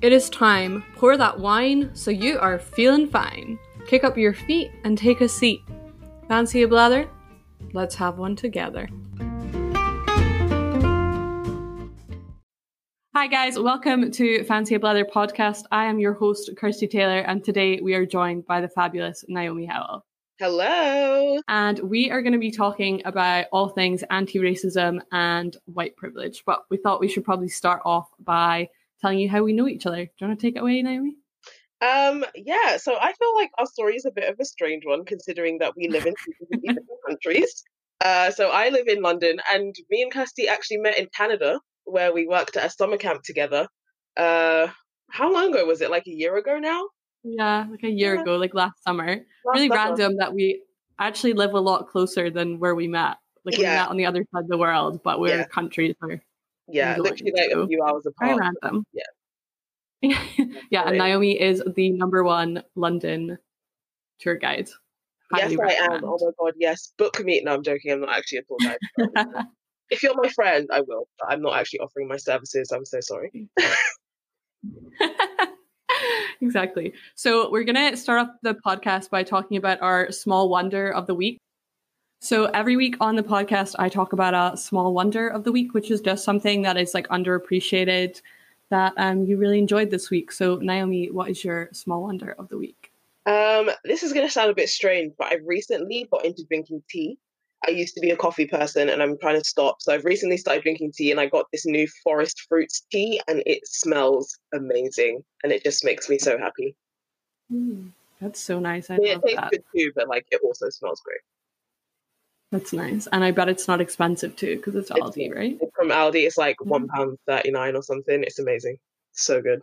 It is time. Pour that wine so you are feeling fine. Kick up your feet and take a seat. Fancy a blether? Let's have one together. Hi, guys. Welcome to Fancy a Blether podcast. I am your host, Kirsty Taylor, and today we are joined by the fabulous Naomi Howell. Hello. And we are going to be talking about all things anti racism and white privilege. But we thought we should probably start off by telling you how we know each other. Do you want to take it away, Naomi? Um, yeah, so I feel like our story is a bit of a strange one considering that we live in different countries. Uh, so I live in London, and me and Kirsty actually met in Canada, where we worked at a summer camp together. Uh, how long ago was it? Like a year ago now? Yeah, like a year yeah. ago, like last summer. Last really summer. random that we actually live a lot closer than where we met. Like yeah. we met on the other side of the world, but we're yeah. countries yeah, literally like a few hours apart. Very random. Yeah. yeah, and Naomi is the number one London tour guide. Highly yes, recommend. I am. Oh my god, yes. Book me. No, I'm joking. I'm not actually a tour guide. if you're my friend, I will. But I'm not actually offering my services. I'm so sorry. exactly. So we're gonna start off the podcast by talking about our small wonder of the week. So every week on the podcast, I talk about a small wonder of the week, which is just something that is like underappreciated that um, you really enjoyed this week. So Naomi, what is your small wonder of the week? Um, this is going to sound a bit strange, but I recently got into drinking tea. I used to be a coffee person and I'm trying to stop. So I've recently started drinking tea and I got this new forest fruits tea and it smells amazing and it just makes me so happy. Mm, that's so nice. I yeah, it tastes that. good too, but like it also smells great. That's nice, and I bet it's not expensive too because it's Aldi, it's, right? From Aldi, it's like mm-hmm. one pound thirty nine or something. It's amazing, so good.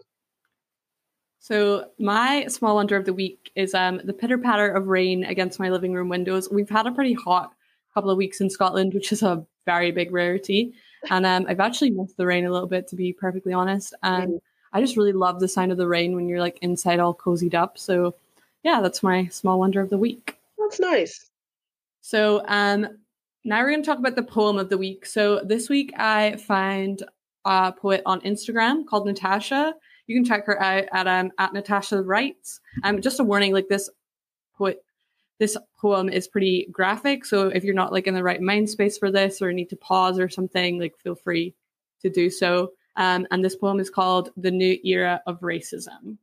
So my small wonder of the week is um, the pitter patter of rain against my living room windows. We've had a pretty hot couple of weeks in Scotland, which is a very big rarity, and um, I've actually missed the rain a little bit, to be perfectly honest. And mm. I just really love the sound of the rain when you're like inside all cozied up. So yeah, that's my small wonder of the week. That's nice. So um, now we're going to talk about the poem of the week. So this week I find a poet on Instagram called Natysha. You can check her out at um, at Natysha Writes. Um, just a warning, like this poet, this poem is pretty graphic. So if you're not like in the right mind space for this or need to pause or something, like feel free to do so. Um, and this poem is called "The New Era of Racism."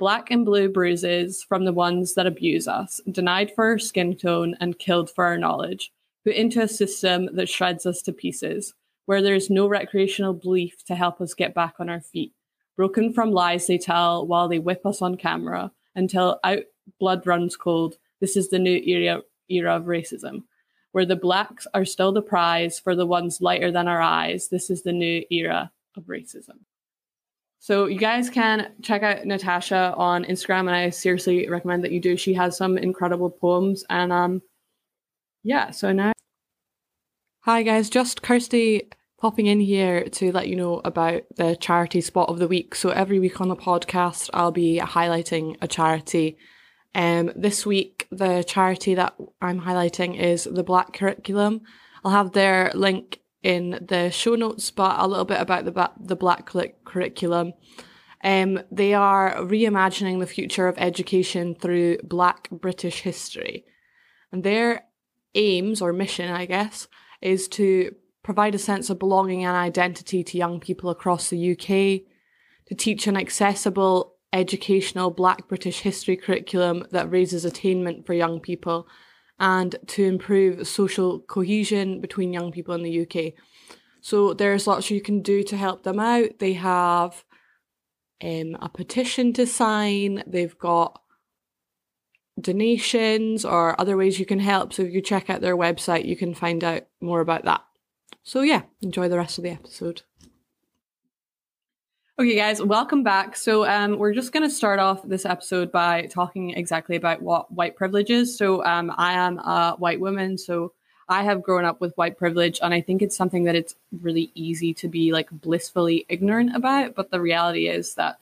Black and blue bruises from the ones that abuse us, denied for our skin tone and killed for our knowledge, put into a system that shreds us to pieces, where there is no recreational belief to help us get back on our feet, broken from lies they tell while they whip us on camera until out blood runs cold. This is the new era, era of racism. Where the blacks are still the prize for the ones lighter than our eyes. This is the new era of racism. So you guys can check out Natysha on Instagram, and I seriously recommend that you do. She has some incredible poems, and um, yeah. So now, hi guys, just Kirsty popping in here to let you know about the charity spot of the week. So every week on the podcast, I'll be highlighting a charity. Um, this week, the charity that I'm highlighting is the Black Curriculum. I'll have their link in the show notes, but a little bit about the the Black curriculum. Um, they are reimagining the future of education through Black British history, and their aims or mission, I guess, is to provide a sense of belonging and identity to young people across the UK, to teach an accessible educational Black British history curriculum that raises attainment for young people and to improve social cohesion between young people in the UK. So there's lots you can do to help them out. They have um, a petition to sign, they've got donations or other ways you can help. So if you check out their website, you can find out more about that. So yeah, enjoy the rest of the episode. Okay, guys, welcome back. So, um, we're just going to start off this episode by talking exactly about what white privilege is. So, um, I am a white woman, so I have grown up with white privilege, and I think it's something that it's really easy to be like blissfully ignorant about. But the reality is that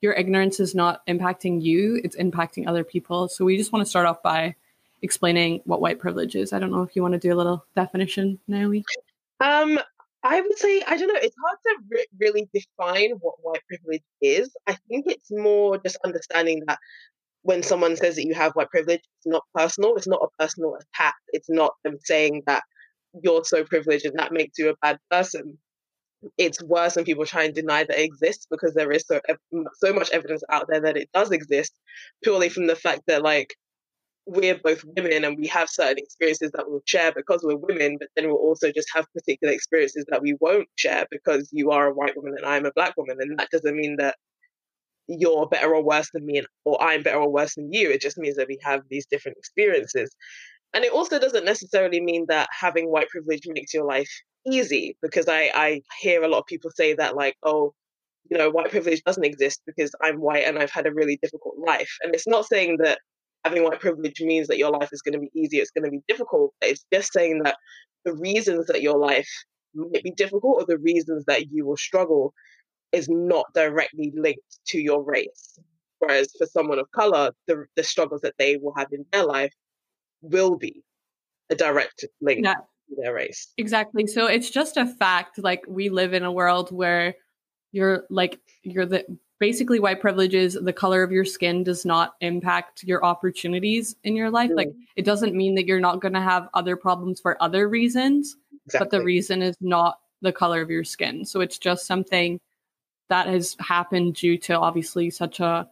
your ignorance is not impacting you; it's impacting other people. So, we just want to start off by explaining what white privilege is. I don't know if you want to do a little definition, Naomi. Um, I would say, I don't know, it's hard to re- really define what white privilege is. I think it's more just understanding that when someone says that you have white privilege, it's not personal, it's not a personal attack. It's not them saying that you're so privileged and that makes you a bad person. It's worse when people try and deny that it exists because there is so so much evidence out there that it does exist, purely from the fact that like we're both women and we have certain experiences that we'll share because we're women, but then we'll also just have particular experiences that we won't share because you are a white woman and I'm a black woman. And that doesn't mean that you're better or worse than me or I'm better or worse than you. It just means that we have these different experiences. And it also doesn't necessarily mean that having white privilege makes your life easy because I, I hear a lot of people say that like, oh, you know, white privilege doesn't exist because I'm white and I've had a really difficult life. And it's not saying that having white privilege means that your life is going to be easy, it's going to be difficult. It's just saying that the reasons that your life might be difficult or the reasons that you will struggle is not directly linked to your race. Whereas for someone of color, the, the struggles that they will have in their life will be a direct link yeah. to their race. Exactly. So it's just a fact. Like we live in a world where you're like you're the basically white privilege is the color of your skin does not impact your opportunities in your life. Mm. Like it doesn't mean that you're not going to have other problems for other reasons, exactly. but the reason is not the color of your skin. So it's just something that has happened due to obviously such a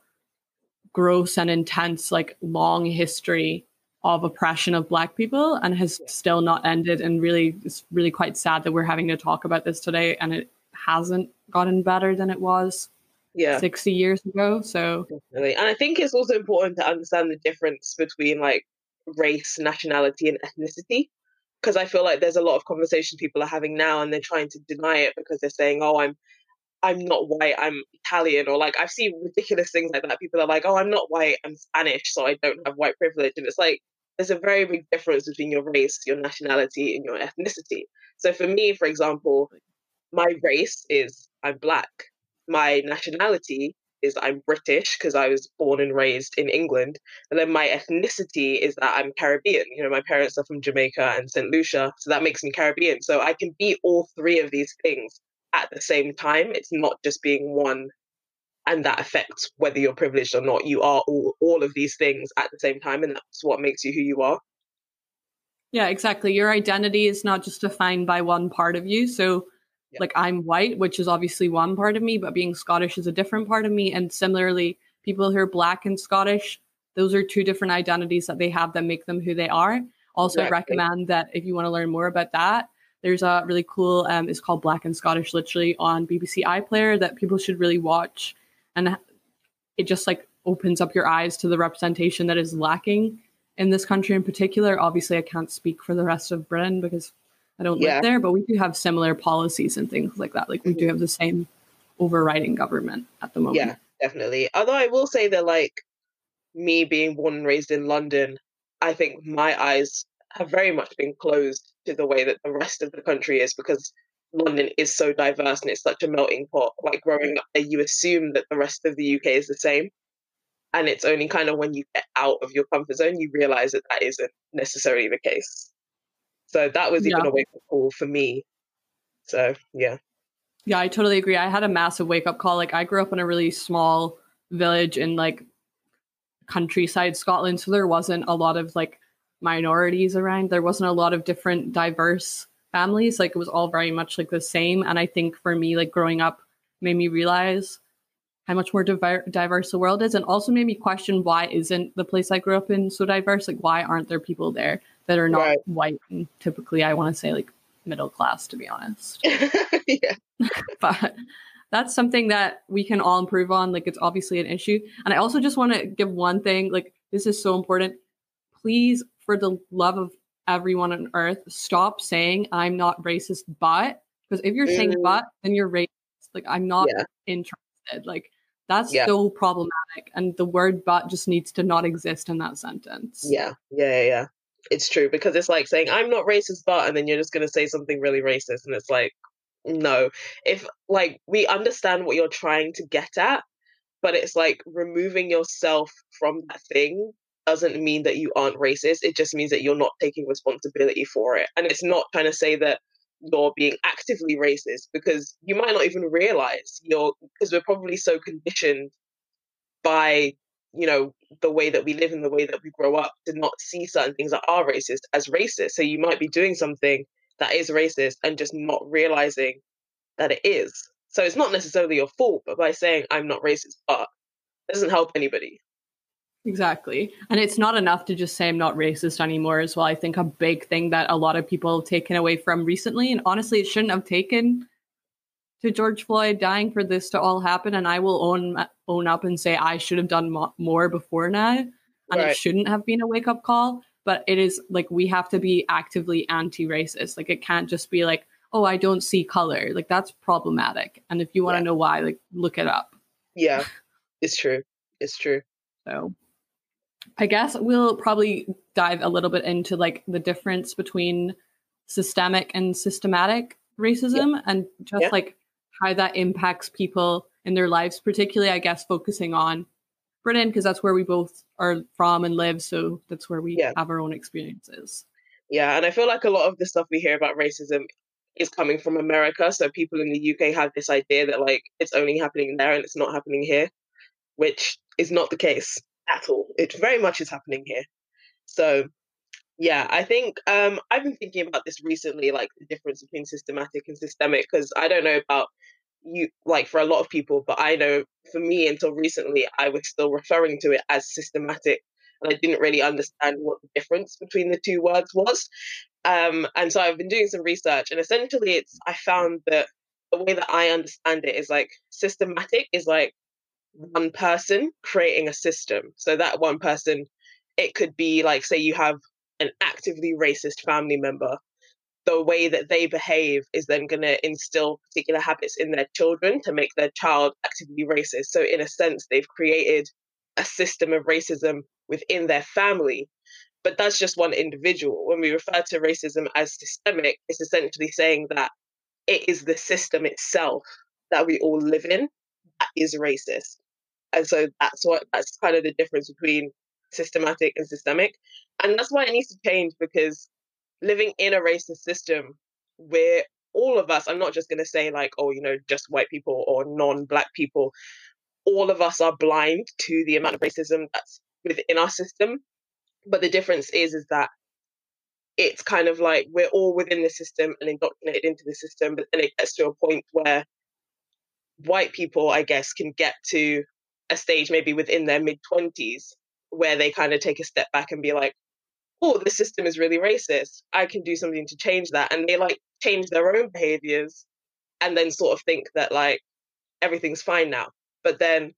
gross and intense like long history of oppression of black people and has still not ended and really it's really quite sad that we're having to talk about this today and it hasn't gotten better than it was yeah. 60 years ago so Definitely. and i think it's also important to understand the difference between like race nationality and ethnicity because i feel like there's a lot of conversations people are having now and they're trying to deny it because they're saying oh i'm i'm not white i'm italian or like i've seen ridiculous things like that people are like oh i'm not white i'm spanish so i don't have white privilege and it's like there's a very big difference between your race your nationality and your ethnicity. So for me for example my race is i'm black my nationality is I'm British because I was born and raised in England. And then my ethnicity is that I'm Caribbean. You know, my parents are from Jamaica and St. Lucia. So that makes me Caribbean. So I can be all three of these things at the same time. It's not just being one and that affects whether you're privileged or not. You are all, all of these things at the same time. And that's what makes you who you are. Yeah, exactly. Your identity is not just defined by one part of you. So yeah. Like I'm white, which is obviously one part of me, but being Scottish is a different part of me. And similarly, people who are black and Scottish, those are two different identities that they have that make them who they are. Also, exactly. recommend that if you want to learn more about that, there's a really cool, um, it's called Black and Scottish, literally on BBC iPlayer that people should really watch. And it just like opens up your eyes to the representation that is lacking in this country in particular. Obviously, I can't speak for the rest of Britain because I don't yeah. live there, but we do have similar policies and things like that. Like we do mm-hmm. have the same overriding government at the moment. Yeah, definitely. Although I will say that, like me being born and raised in London, I think my eyes have very much been closed to the way that the rest of the country is because London is so diverse and it's such a melting pot. Like growing up there, you assume that the rest of the UK is the same. And it's only kind of when you get out of your comfort zone, you realize that that isn't necessarily the case. So that was even yeah. a wake up call for me. So yeah. Yeah, I totally agree. I had a massive wake up call. Like I grew up in a really small village in like countryside Scotland, so there wasn't a lot of like minorities around. There wasn't a lot of different diverse families. Like it was all very much like the same. And I think for me, like growing up made me realize how much more diver- diverse the world is and also made me question why isn't the place I grew up in so diverse? Like why aren't there people there? That are not right. white and typically I want to say like middle class to be honest. yeah. but that's something that we can all improve on. Like it's obviously an issue. And I also just want to give one thing, like this is so important. Please, for the love of everyone on earth, stop saying I'm not racist, but because if you're mm. saying but, then you're racist. Like I'm not yeah. interested. Like that's yeah. so problematic. And the word but just needs to not exist in that sentence. Yeah. Yeah. Yeah it's true because it's like saying I'm not racist, but and then you're just going to say something really racist, and it's like no. If like we understand what you're trying to get at, but it's like removing yourself from that thing doesn't mean that you aren't racist. It just means that you're not taking responsibility for it, and it's not trying to say that you're being actively racist because you might not even realize you're because we're probably so conditioned by you know the way that we live and the way that we grow up to not see certain things that are racist as racist so you might be doing something that is racist and just not realizing that it is so it's not necessarily your fault but by saying i'm not racist but doesn't help anybody Exactly. And it's not enough to just say I'm not racist anymore as well. I think a big thing that a lot of people have taken away from recently, and honestly, it shouldn't have taken to George Floyd dying for this to all happen. And I will own own up and say I should have done mo- more before now, and right. it shouldn't have been a wake up call. But it is like we have to be actively anti racist. Like it can't just be like, oh, I don't see color. Like that's problematic. And if you want to yeah. know why, like look it up. Yeah, it's true. It's true. So I guess we'll probably dive a little bit into like the difference between systemic and systematic racism yeah. and just yeah. like how that impacts people in their lives, particularly, I guess, focusing on Britain, because that's where we both are from and live. So that's where we yeah. have our own experiences. Yeah. And I feel like a lot of the stuff we hear about racism is coming from America. So people in the UK have this idea that like it's only happening there and it's not happening here, which is not the case at all. It very much is happening here. So yeah, I think um, I've been thinking about this recently, like the difference between systematic and systemic, because I don't know about you, like for a lot of people, but I know for me until recently, I was still referring to it as systematic, and I didn't really understand what the difference between the two words was. Um, and so I've been doing some research, and essentially, it's I found that the way that I understand it is like systematic is like one person creating a system. So that one person, it could be like, say, you have an actively racist family member. The way that they behave is then going to instill particular habits in their children to make their child actively racist. So, in a sense, they've created a system of racism within their family. But that's just one individual. When we refer to racism as systemic, it's essentially saying that it is the system itself that we all live in that is racist. And so that's what that's kind of the difference between systematic and systemic. And that's why it needs to change because living in a racist system where all of us, I'm not just going to say like, oh, you know, just white people or non black people, all of us are blind to the amount of racism that's within our system. But the difference is, is that it's kind of like we're all within the system and indoctrinated into the system, but then it gets to a point where white people, I guess, can get to a stage maybe within their mid 20s where they kind of take a step back and be like, oh, the system is really racist. I can do something to change that. And they like change their own behaviors and then sort of think that like everything's fine now. But then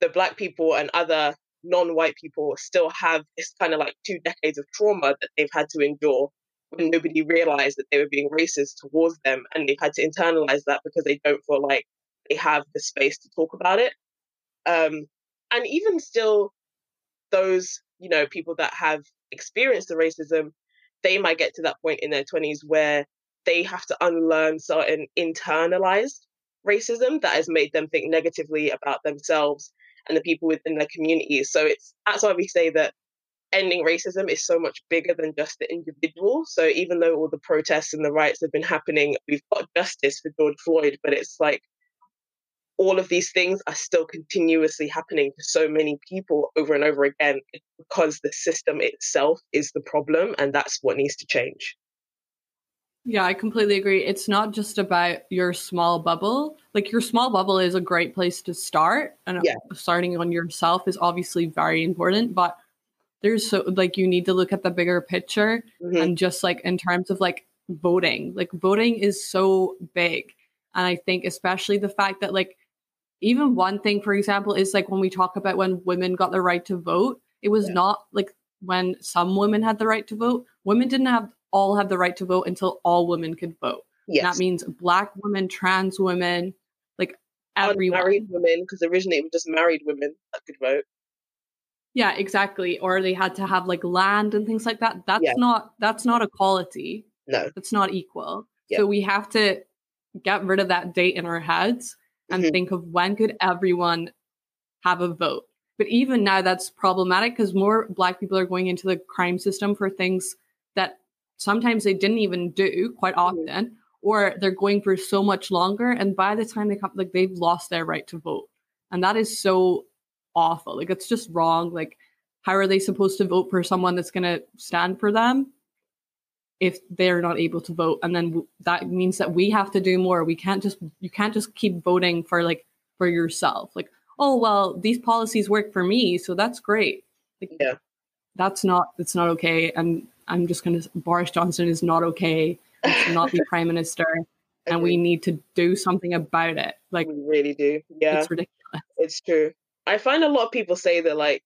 the black people and other non white people still have this kind of like two decades of trauma that they've had to endure when nobody realized that they were being racist towards them. And they've had to internalize that because they don't feel like they have the space to talk about it. Um, and even still, those you know people that have experienced the racism, they might get to that point in their twenties where they have to unlearn certain internalized racism that has made them think negatively about themselves and the people within their communities. So it's that's why we say that ending racism is so much bigger than just the individual. So even though all the protests and the riots have been happening, we've got justice for George Floyd, but it's like all of these things are still continuously happening to so many people over and over again because the system itself is the problem and that's what needs to change. Yeah, I completely agree. It's not just about your small bubble. Like your small bubble is a great place to start and yeah. starting on yourself is obviously very important, but there's so like you need to look at the bigger picture mm-hmm. and just like in terms of like voting. Like voting is so big. And I think especially the fact that like even one thing, for example, is like when we talk about when women got the right to vote, it was yeah. not like when some women had the right to vote. Women didn't have all have the right to vote until all women could vote. Yes. That means black women, trans women, like everyone. Married women, because originally it was just married women that could vote. Yeah, exactly. Or they had to have like land and things like that. That's yeah. not that's not equality. No. That's not equal. Yeah. So we have to get rid of that date in our heads and mm-hmm. think of when could everyone have a vote. But even now, that's problematic because more Black people are going into the crime system for things that sometimes they didn't even do quite mm-hmm. often, mm-hmm. or they're going for so much longer and by the time they come like they've lost their right to vote and that is so awful like it's just wrong like how are they supposed to vote for someone that's going to stand for them if they're not able to vote. And then that means that we have to do more. We can't just you can't just keep voting for like for yourself. Like oh well these policies work for me so that's great. Like, yeah. that's not that's not okay. And i'm just going to boris johnson is not okay. Should not be prime minister. And we need to do something about it. Like we really do. Yeah. it's ridiculous. It's true. I find a lot of people say that like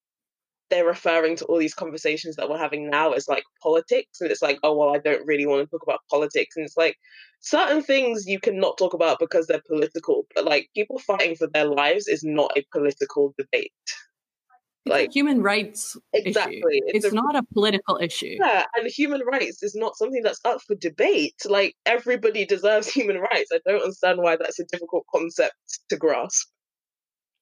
they're referring to all these conversations that we're having now as like politics and it's like oh well i don't really want to talk about politics and it's like certain things you cannot talk about because they're political but like people fighting for their lives is not a political debate. It's like human rights exactly. Issue. it's, it's a, not a political issue. Yeah and human rights is not something that's up for debate. Like everybody deserves human rights. I don't understand why that's a difficult concept to grasp.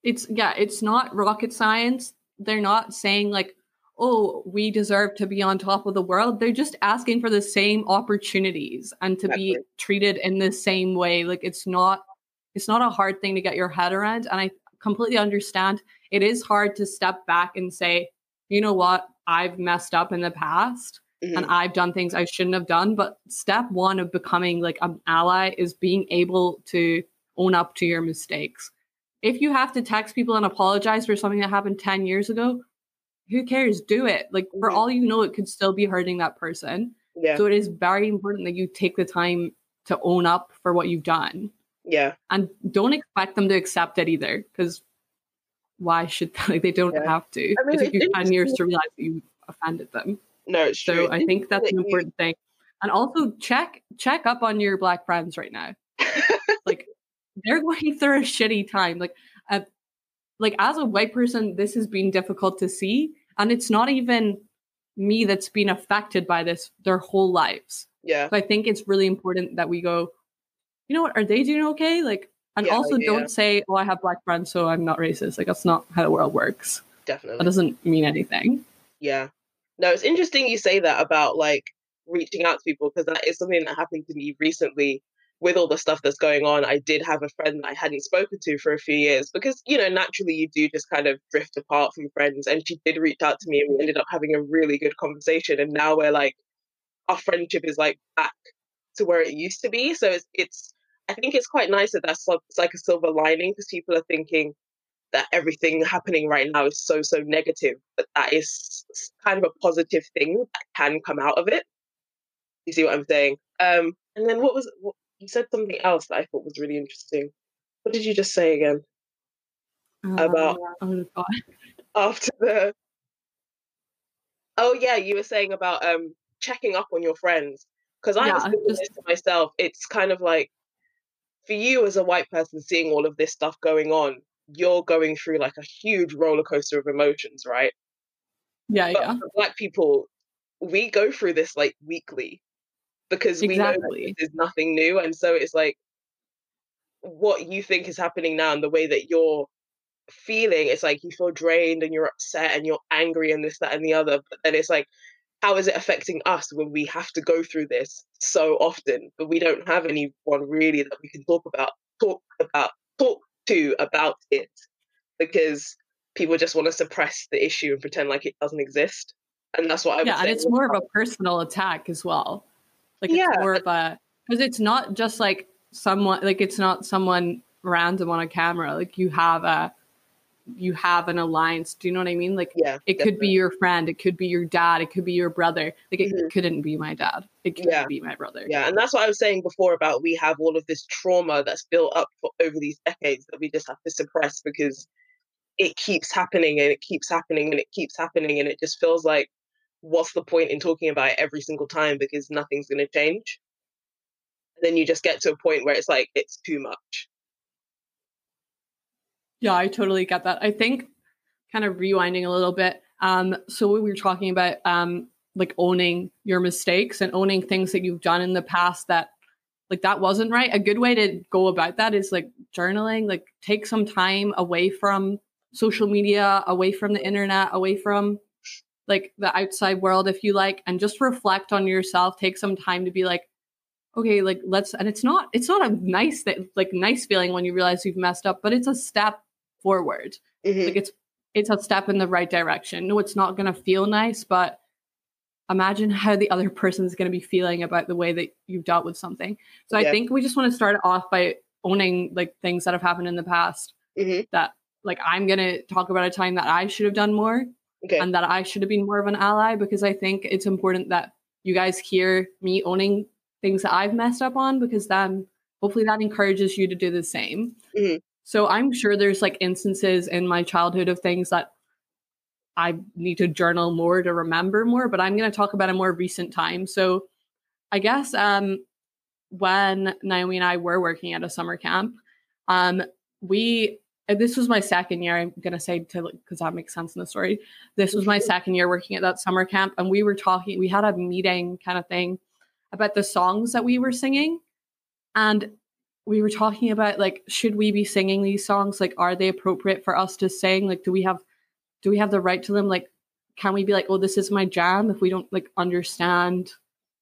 It's yeah it's not rocket science they're not saying like oh we deserve to be on top of the world. They're just asking for the same opportunities and to exactly. be treated in the same way. Like it's not it's not a hard thing to get your head around and i completely understand. It is hard to step back and say you know what? I've messed up in the past mm-hmm. and i've done things i shouldn't have done but step one of becoming like an ally is being able to own up to your mistakes if you have to text people and apologize for something that happened 10 years ago, who cares? Do it. Like for all you know, it could still be hurting that person. Yeah. So it is very important that you take the time to own up for what you've done. Yeah. And don't expect them to accept it either, because why should like they don't yeah. have to? I mean, it took you 10 years to realize that you offended them. No, it's so true. I think that's an important thing. And also check check up on your black friends right now. They're going through a shitty time. Like, uh, like as a white person, this has been difficult to see, and it's not even me that's been affected by this their whole lives. Yeah. So I think it's really important that we go. You know what? Are they doing okay? Like, and yeah, also yeah. don't say, "Oh, I have black friends, so I'm not racist." Like, that's not how the world works. Definitely, that doesn't mean anything. Yeah. No, it's interesting you say that about like reaching out to people because that is something that happened to me recently with all the stuff that's going on, I did have a friend that I hadn't spoken to for a few years because, you know, naturally you do just kind of drift apart from friends. And she did reach out to me and we ended up having a really good conversation. And now we're like, our friendship is like back to where it used to be. So it's, it's I think it's quite nice that that's like, a silver lining because people are thinking that everything happening right now is so, so negative, but that is kind of a positive thing that can come out of it. You see what I'm saying? Um, and then what was, you said something else that I thought was really interesting. What did you just say again? Uh, about oh after the Oh yeah, you were saying about um checking up on your friends. Because I yeah, was thinking just... to myself, it's kind of like for you as a white person seeing all of this stuff going on, you're going through like a huge roller coaster of emotions, right? Yeah, but yeah. black people, we go through this like weekly because exactly. we know there's nothing new. And so it's like what you think is happening now and the way that you're feeling, it's like you feel drained and you're upset and you're angry and this, that, and the other. But then it's like, how is it affecting us when we have to go through this so often, but we don't have anyone really that we can talk about, talk about, talk to about it because people just want to suppress the issue and pretend like it doesn't exist. And that's what I Yeah, and it's more of a personal attack as well. Like it's yeah. more of a because it's not just like someone like it's not someone random on a camera. Like you have a you have an alliance. Do you know what I mean? Like yeah, it definitely. could be your friend, it could be your dad, it could be your brother. Like it mm-hmm. couldn't be my dad. It could yeah. be my brother. Yeah, and that's what I was saying before about we have all of this trauma that's built up for, over these decades that we just have to suppress because it keeps happening and it keeps happening and it keeps happening and it just feels like what's the point in talking about it every single time because nothing's going to change? And then you just get to a point where it's like it's too much. Yeah i totally get that. I think kind of rewinding a little bit um so we were talking about um like owning your mistakes and owning things that you've done in the past that like that wasn't right a good way to go about that is like journaling like take some time away from social media away from the internet away from like the outside world if you like and just reflect on yourself take some time to be like okay, like let's and it's not it's not a nice thing like nice feeling when you realize you've messed up, but it's a step forward. Mhm. Like it's it's a step in the right direction. No, it's not gonna feel nice, but imagine how the other person's gonna be feeling about the way that you've dealt with something. So I think we just want to start off by owning like things that have happened in the past Mhm. that like I'm gonna talk about a time that I should have done more Okay. and that I should have been more of an ally because I think it's important that you guys hear me owning things that I've messed up on because then hopefully that encourages you to do the same. Mhm. So I'm sure there's like instances in my childhood of things that I need to journal more to remember more, but I'm going to talk about a more recent time. So I guess um when Naomi and I were working at a summer camp, um we this was my second year. I'm gonna say to because that makes sense in the story. This was my second year working at that summer camp, and we were talking. We had a meeting kind of thing about the songs that we were singing, and we were talking about like should we be singing these songs? Like, are they appropriate for us to sing? Like, do we have do we have the right to them? Like, can we be like, oh, this is my jam if we don't like understand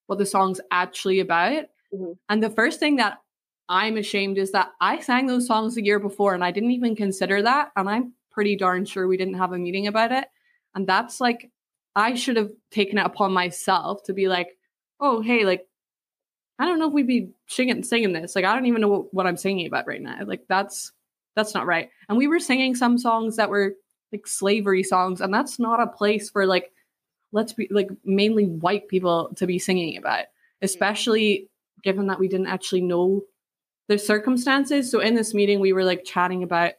what the song's actually about? Mhm. And the first thing that I'm ashamed is that I sang those songs the year before and I didn't even consider that. And I'm pretty darn sure we didn't have a meeting about it. And that's like, I should have taken it upon myself to be like, oh, hey, like, I don't know if we'd be singing, singing this. Like, I don't even know what, what I'm singing about right now. Like, that's that's not right. And we were singing some songs that were like slavery songs, and that's not a place for like, let's be like mainly white people to be singing about, especially given that we didn't actually know the circumstances. So in this meeting, we were like chatting about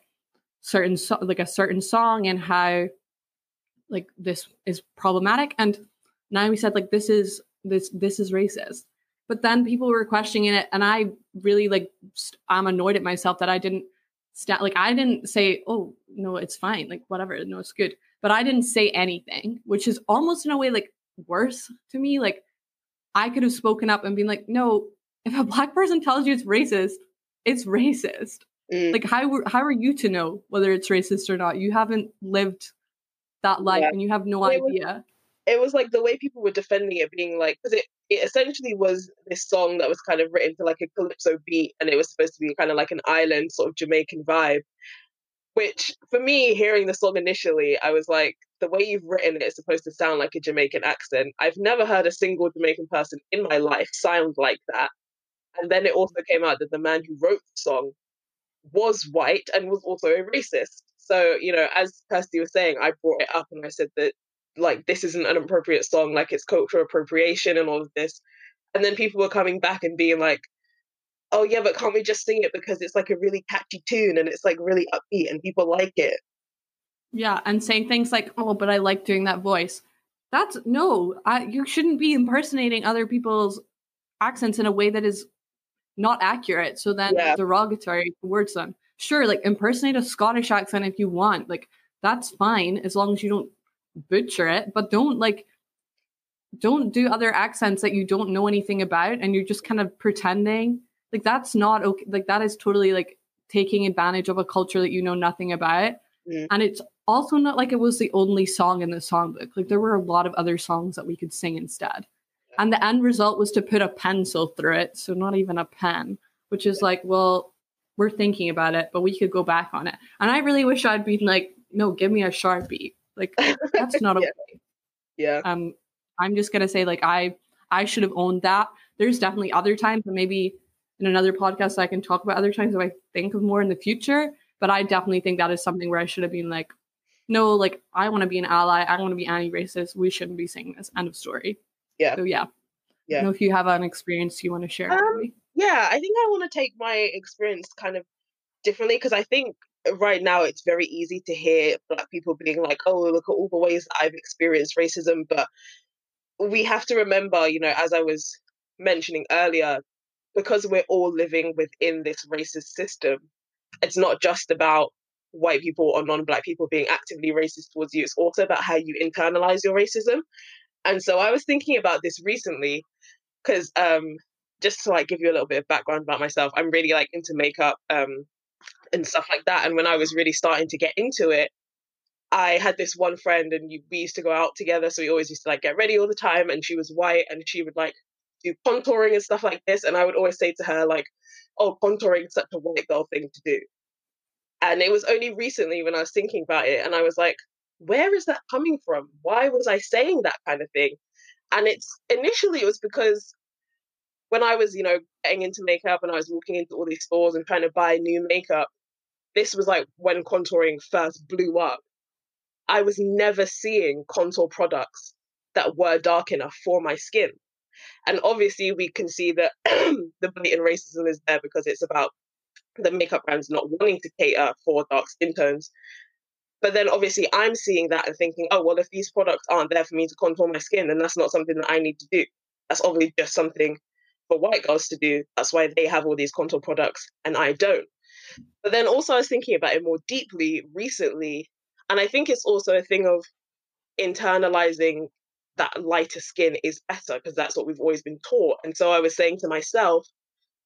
certain so- like a certain song and how like this is problematic. And now we said like this is this this is racist. But then people were questioning it, and I really like st- I'm annoyed at myself that I didn't sta- like I didn't say oh no it's fine like whatever no it's good. But I didn't say anything, which is almost in a way like worse to me. Like I could have spoken up and been like, no, if a black person tells you it's racist, it's racist. Mm. Like how how are you to know whether it's racist or not? You haven't lived that life Yeah. and you have no It was- idea. it was like the way people were defending it, being like, because it, it essentially was this song that was kind of written to like a calypso beat, and it was supposed to be kind of like an island sort of Jamaican vibe. Which for me, hearing the song initially, I was like, the way you've written it is supposed to sound like a Jamaican accent. I've never heard a single Jamaican person in my life sound like that. And then it also came out that the man who wrote the song was white and was also a racist. So, you know, as Kirsty was saying, I brought it up and I said that like this isn't an appropriate song, like it's cultural appropriation and all of this. And then people were coming back and being like, oh yeah, but can't we just sing it because it's like a really catchy tune and it's like really upbeat and people like it. Yeah, and saying things like, "Oh, but I like doing that voice." That's no, I, you shouldn't be impersonating other people's accents in a way that is not accurate. So then Yeah. derogatory towards them. Sure, like impersonate a Scottish accent if you want. Like that's fine as long as you don't butcher it, but don't like don't do other accents that you don't know anything about and you're just kind of pretending. Like that's not okay. Like that is totally like taking advantage of a culture that you know nothing about. Mm. And it's also not like it was the only song in the songbook. Like there were a lot of other songs that we could sing instead. And the end result was to put a pencil through it, so not even a pen, which is like, well, we're thinking about it, but we could go back on it. And I really wish I'd been like, no, give me a sharpie. Like that's not Yeah. okay. Yeah. Um, I'm just gonna say like I I should have owned that. There's definitely other times, and maybe in another podcast I can talk about other times if I think of more in the future. But I definitely think that is something where I should have been like, no, like I want to be an ally. I want to be anti-racist. We shouldn't be saying this. End of story. Yeah. So yeah. Yeah. Know if you have an experience you want to share. Um. Yeah, I think I want to take my experience kind of differently because I think right now it's very easy to hear black people being like, oh, look at all the ways that I've experienced racism. But we have to remember, you know, as I was mentioning earlier, because we're all living within this racist system, it's not just about white people or non black people being actively racist towards you, it's also about how you internalize your racism. And so I was thinking about this recently because um just to like give you a little bit of background about myself, I'm really like into makeup um and stuff like that. And when I was really starting to get into it, I had this one friend and we used to go out together. So we always used to like get ready all the time. And she was white and she would like do contouring and stuff like this. And I would always say to her, like, oh, contouring is such a white girl thing to do. And it was only recently when I was thinking about it and I was like, where is that coming from? Why was I saying that kind of thing? And it's initially it was because when I was, you know, getting into makeup and I was walking into all these stores and trying to buy new makeup, this was like when contouring first blew up. I was never seeing contour products that were dark enough for my skin. And obviously, we can see that the blatant racism is there because it's about the makeup brands not wanting to cater for dark skin tones. But then obviously, I'm seeing that and thinking, oh, well, if these products aren't there for me to contour my skin, then that's not something that I need to do. That's obviously just something for white girls to do. That's why they have all these contour products and I don't. But then also, I was thinking about it more deeply recently. And I think it's also a thing of internalizing that lighter skin is better because that's what we've always been taught. And so I was saying to myself,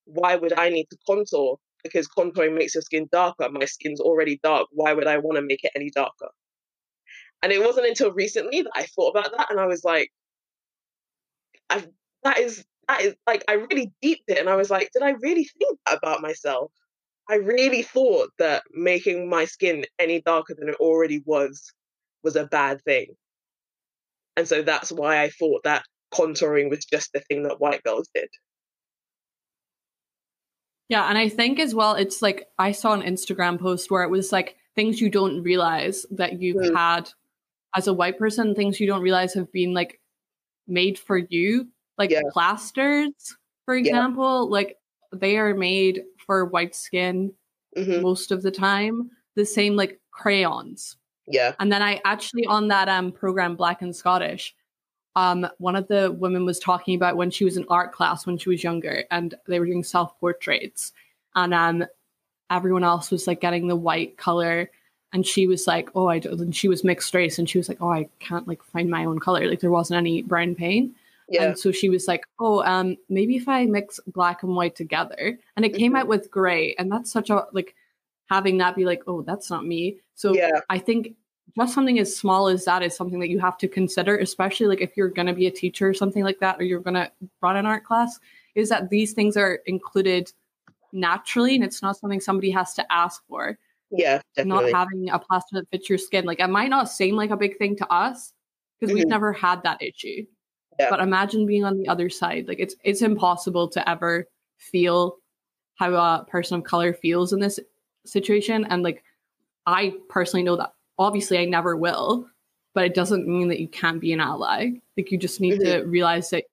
why would I need to contour? Because contouring makes your skin darker. My skin's already dark. Why would I want to make it any darker? And it wasn't until recently that I thought about that and I was like, I've, that is that is like I really deeped it and I was like, did I really think that about myself? I really thought that making my skin any darker than it already was was a bad thing. And so that's why I thought that contouring was just the thing that white girls did. Yeah, and I think as well, it's like I saw an Instagram post where it was like things you don't realize that you've mm. had as a white person, things you don't realize have been like made for you, like yeah. plasters, for example, yeah. like they are made for white skin mm-hmm. most of the time. The same like crayons. Yeah. And then I actually on that um program Black and Scottish, um, one of the women was talking about when she was in art class when she was younger and they were doing self portraits and um everyone else was like getting the white color. And she was like oh i don't and she was mixed race and she was like oh i can't like find my own color. Like there wasn't any brown paint. Yeah. and so she was like oh um maybe if i mix black and white together. And it came mm-hmm. out with gray. And that's such a like having that be like oh that's not me. So yeah. i think just something as small as that is something that you have to consider, especially like if you're going to be a teacher or something like that, or you're going to run an art class, is that these things are included naturally and it's not something somebody has to ask for. Yeah, definitely. Not having a plaster that fits your skin. Like it might not seem like a big thing to us because mm-hmm. we've never had that issue. Yeah. But imagine being on the other side. Like it's it's impossible to ever feel how a person of color feels in this situation. And like I personally know that obviously I never will, but it doesn't mean that you can't be an ally. Like you just need mm-hmm. to realize that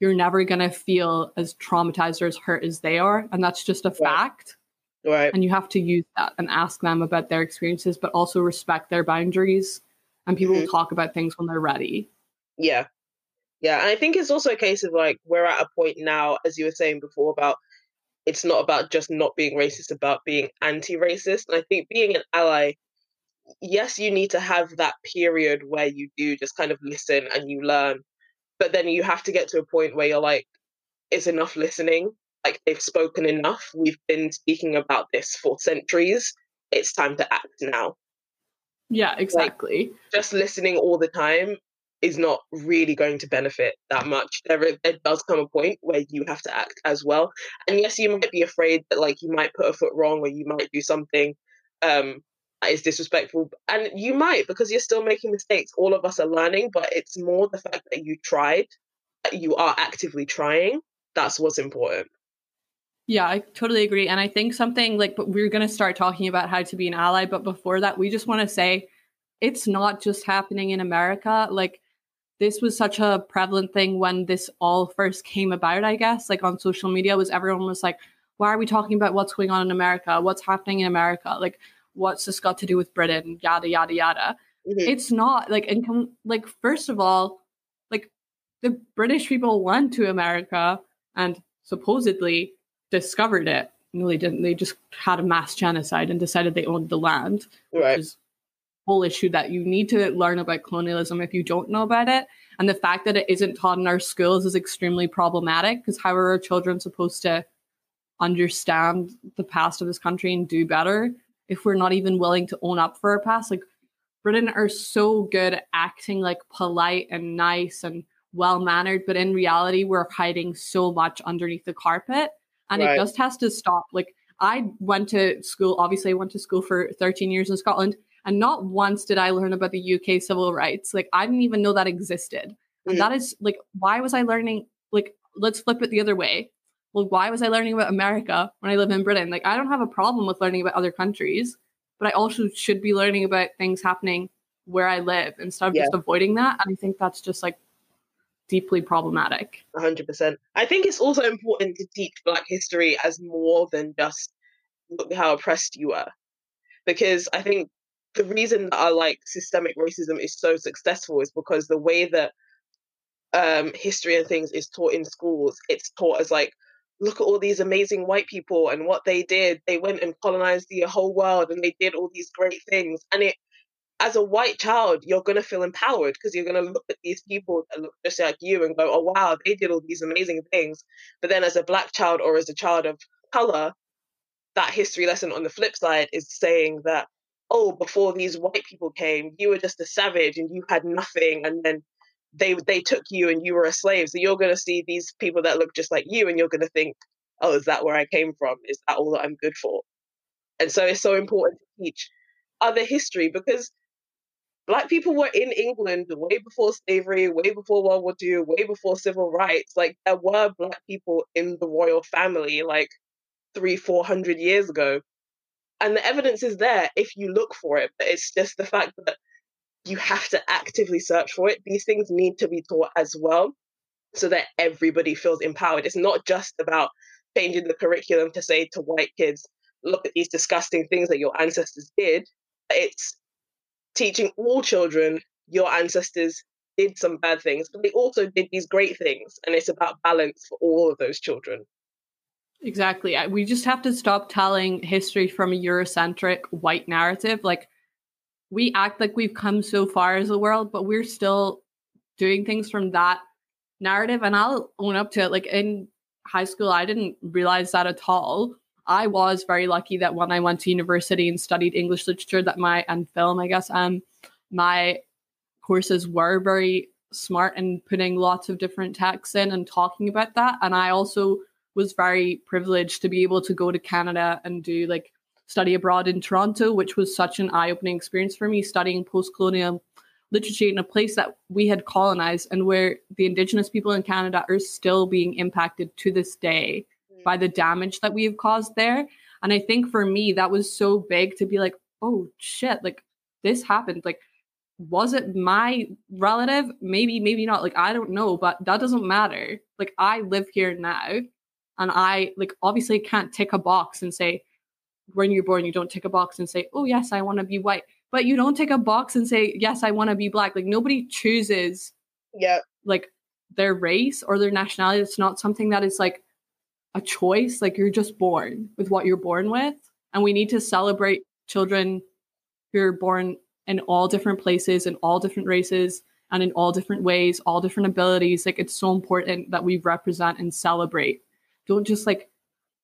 you're never going to feel as traumatized or as hurt as they are. And that's just a fact. Right. And you have to use that and ask them about their experiences, but also respect their boundaries. And people mm-hmm. will talk about things when they're ready. Yeah. Yeah. And I think it's also a case of like, we're at a point now, as you were saying before, about it's not about just not being racist, about being anti racist. And I think being an ally yes, you need to have that period where you do just kind of listen and you learn, but then you have to get to a point where you're like, it's enough listening. Like they've spoken enough. We've been speaking about this for centuries. It's time to act now. Yeah, exactly. Like, just listening all the time is not really going to benefit that much. There, there does come a point where you have to act as well. And yes, you might be afraid that like you might put a foot wrong or you might do something um, is disrespectful. And you might because you're still making mistakes. All of us are learning, but it's more the fact that you tried, that you are actively trying. That's what's important. Yeah, I totally agree. And I think something like but we're going to start talking about how to be an ally. But before that, we just want to say it's not just happening in America. Like, this was such a prevalent thing when this all first came about, I guess, like on social media, was everyone was like, why are we talking about what's going on in America? What's happening in America? Like, what's this got to do with Britain? Yada yada yada. Mm-hmm. It's not like income. Like first of all, like the British people went to America and supposedly discovered it. No, they didn't. They just had a mass genocide and decided they owned the land, right. which is whole issue that you need to learn about colonialism if you don't know about it. And the fact that it isn't taught in our schools is extremely problematic because how are our children supposed to understand the past of this country and do better if we're not even willing to own up for our past. Like Britain are so good at acting like polite and nice and well mannered, but in reality, we're hiding so much underneath the carpet. And right. it just has to stop. Like, I went to school, obviously, I went to school for 13 years in Scotland, and not once did I learn about the UK civil rights. Like, I didn't even know that existed. And mm. that is like, why was I learning? Like, let's flip it the other way. Well, why was I learning about America when I live in Britain? Like, I don't have a problem with learning about other countries, but I also should be learning about things happening where I live instead of yeah. just avoiding that. And I think that's just like deeply problematic. 100%. I think it's also important to teach Black history as more than just look how oppressed you are. Because I think the reason that our like systemic racism is so successful is because the way that um, history and things is taught in schools, it's taught as like, look at all these amazing white people and what they did. They went and colonized the whole world and they did all these great things. And it as a white child, you're going to feel empowered because you're going to look at these people that look just like you and go, oh, wow, they did all these amazing things. But then as a black child or as a child of color, that history lesson on the flip side is saying that, oh, before these white people came, you were just a savage and you had nothing. And then they they took you and you were a slave. So you're going to see these people that look just like you and you're going to think, oh, is that where I came from? Is that all that I'm good for? And so it's so important to teach other history because black people were in England way before slavery, way before World War II, way before civil rights. Like there were black people in the royal family like three, four hundred years ago. And the evidence is there if you look for it. But it's just the fact that you have to actively search for it. These things need to be taught as well so that everybody feels empowered. It's not just about changing the curriculum to say to white kids, look at these disgusting things that your ancestors did. It's teaching all children your ancestors did some bad things, but they also did these great things. And it's about balance for all of those children. Exactly. We just have to stop telling history from a Eurocentric white narrative. Like, we act like we've come so far as a world, but we're still doing things from that narrative. And I'll own up to it. Like, in high school, I didn't realize that at all. I was very lucky that when I went to university and studied English literature, that my and film, I guess, um, my courses were very smart in putting lots of different texts in and talking about that. And I also was very privileged to be able to go to Canada and do like study abroad in Toronto, which was such an eye-opening experience for me, studying post-colonial literature in a place that we had colonized and where the indigenous people in Canada are still being impacted to this day mm. by the damage that we have caused there. And I think for me, that was so big to be like, oh shit, like this happened. Like, was it my relative? Maybe, maybe not. Like, I don't know, but that doesn't matter. Like, I live here now. And I, like, obviously can't tick a box and say, when you're born, you don't tick a box and say, oh, yes, I want to be white. But you don't tick a box and say, yes, I want to be black. Like, nobody chooses, yeah, like their race or their nationality. It's not something that is like a choice. Like you're just born with what you're born with. And we need to celebrate children who are born in all different places, in all different races, and in all different ways, all different abilities. Like it's so important that we represent and celebrate. Don't just like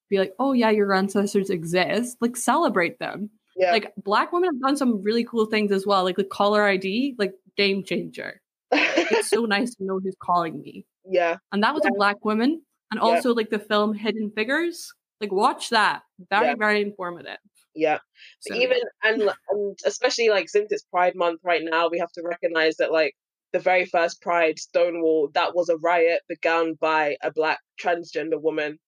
be like, oh yeah, your ancestors exist. Like celebrate them. Yeah. Like black women have done some really cool things as well. Like the caller ID, like game changer. it's so nice to know who's calling me. Yeah. And that was yeah. a black woman and also like the film Hidden Figures. Like watch that. Very, yeah. very informative. Yeah. So, even and and especially like since it's Pride Month right now, we have to recognize that like the very first Pride Stonewall, that was a riot begun by a black transgender woman.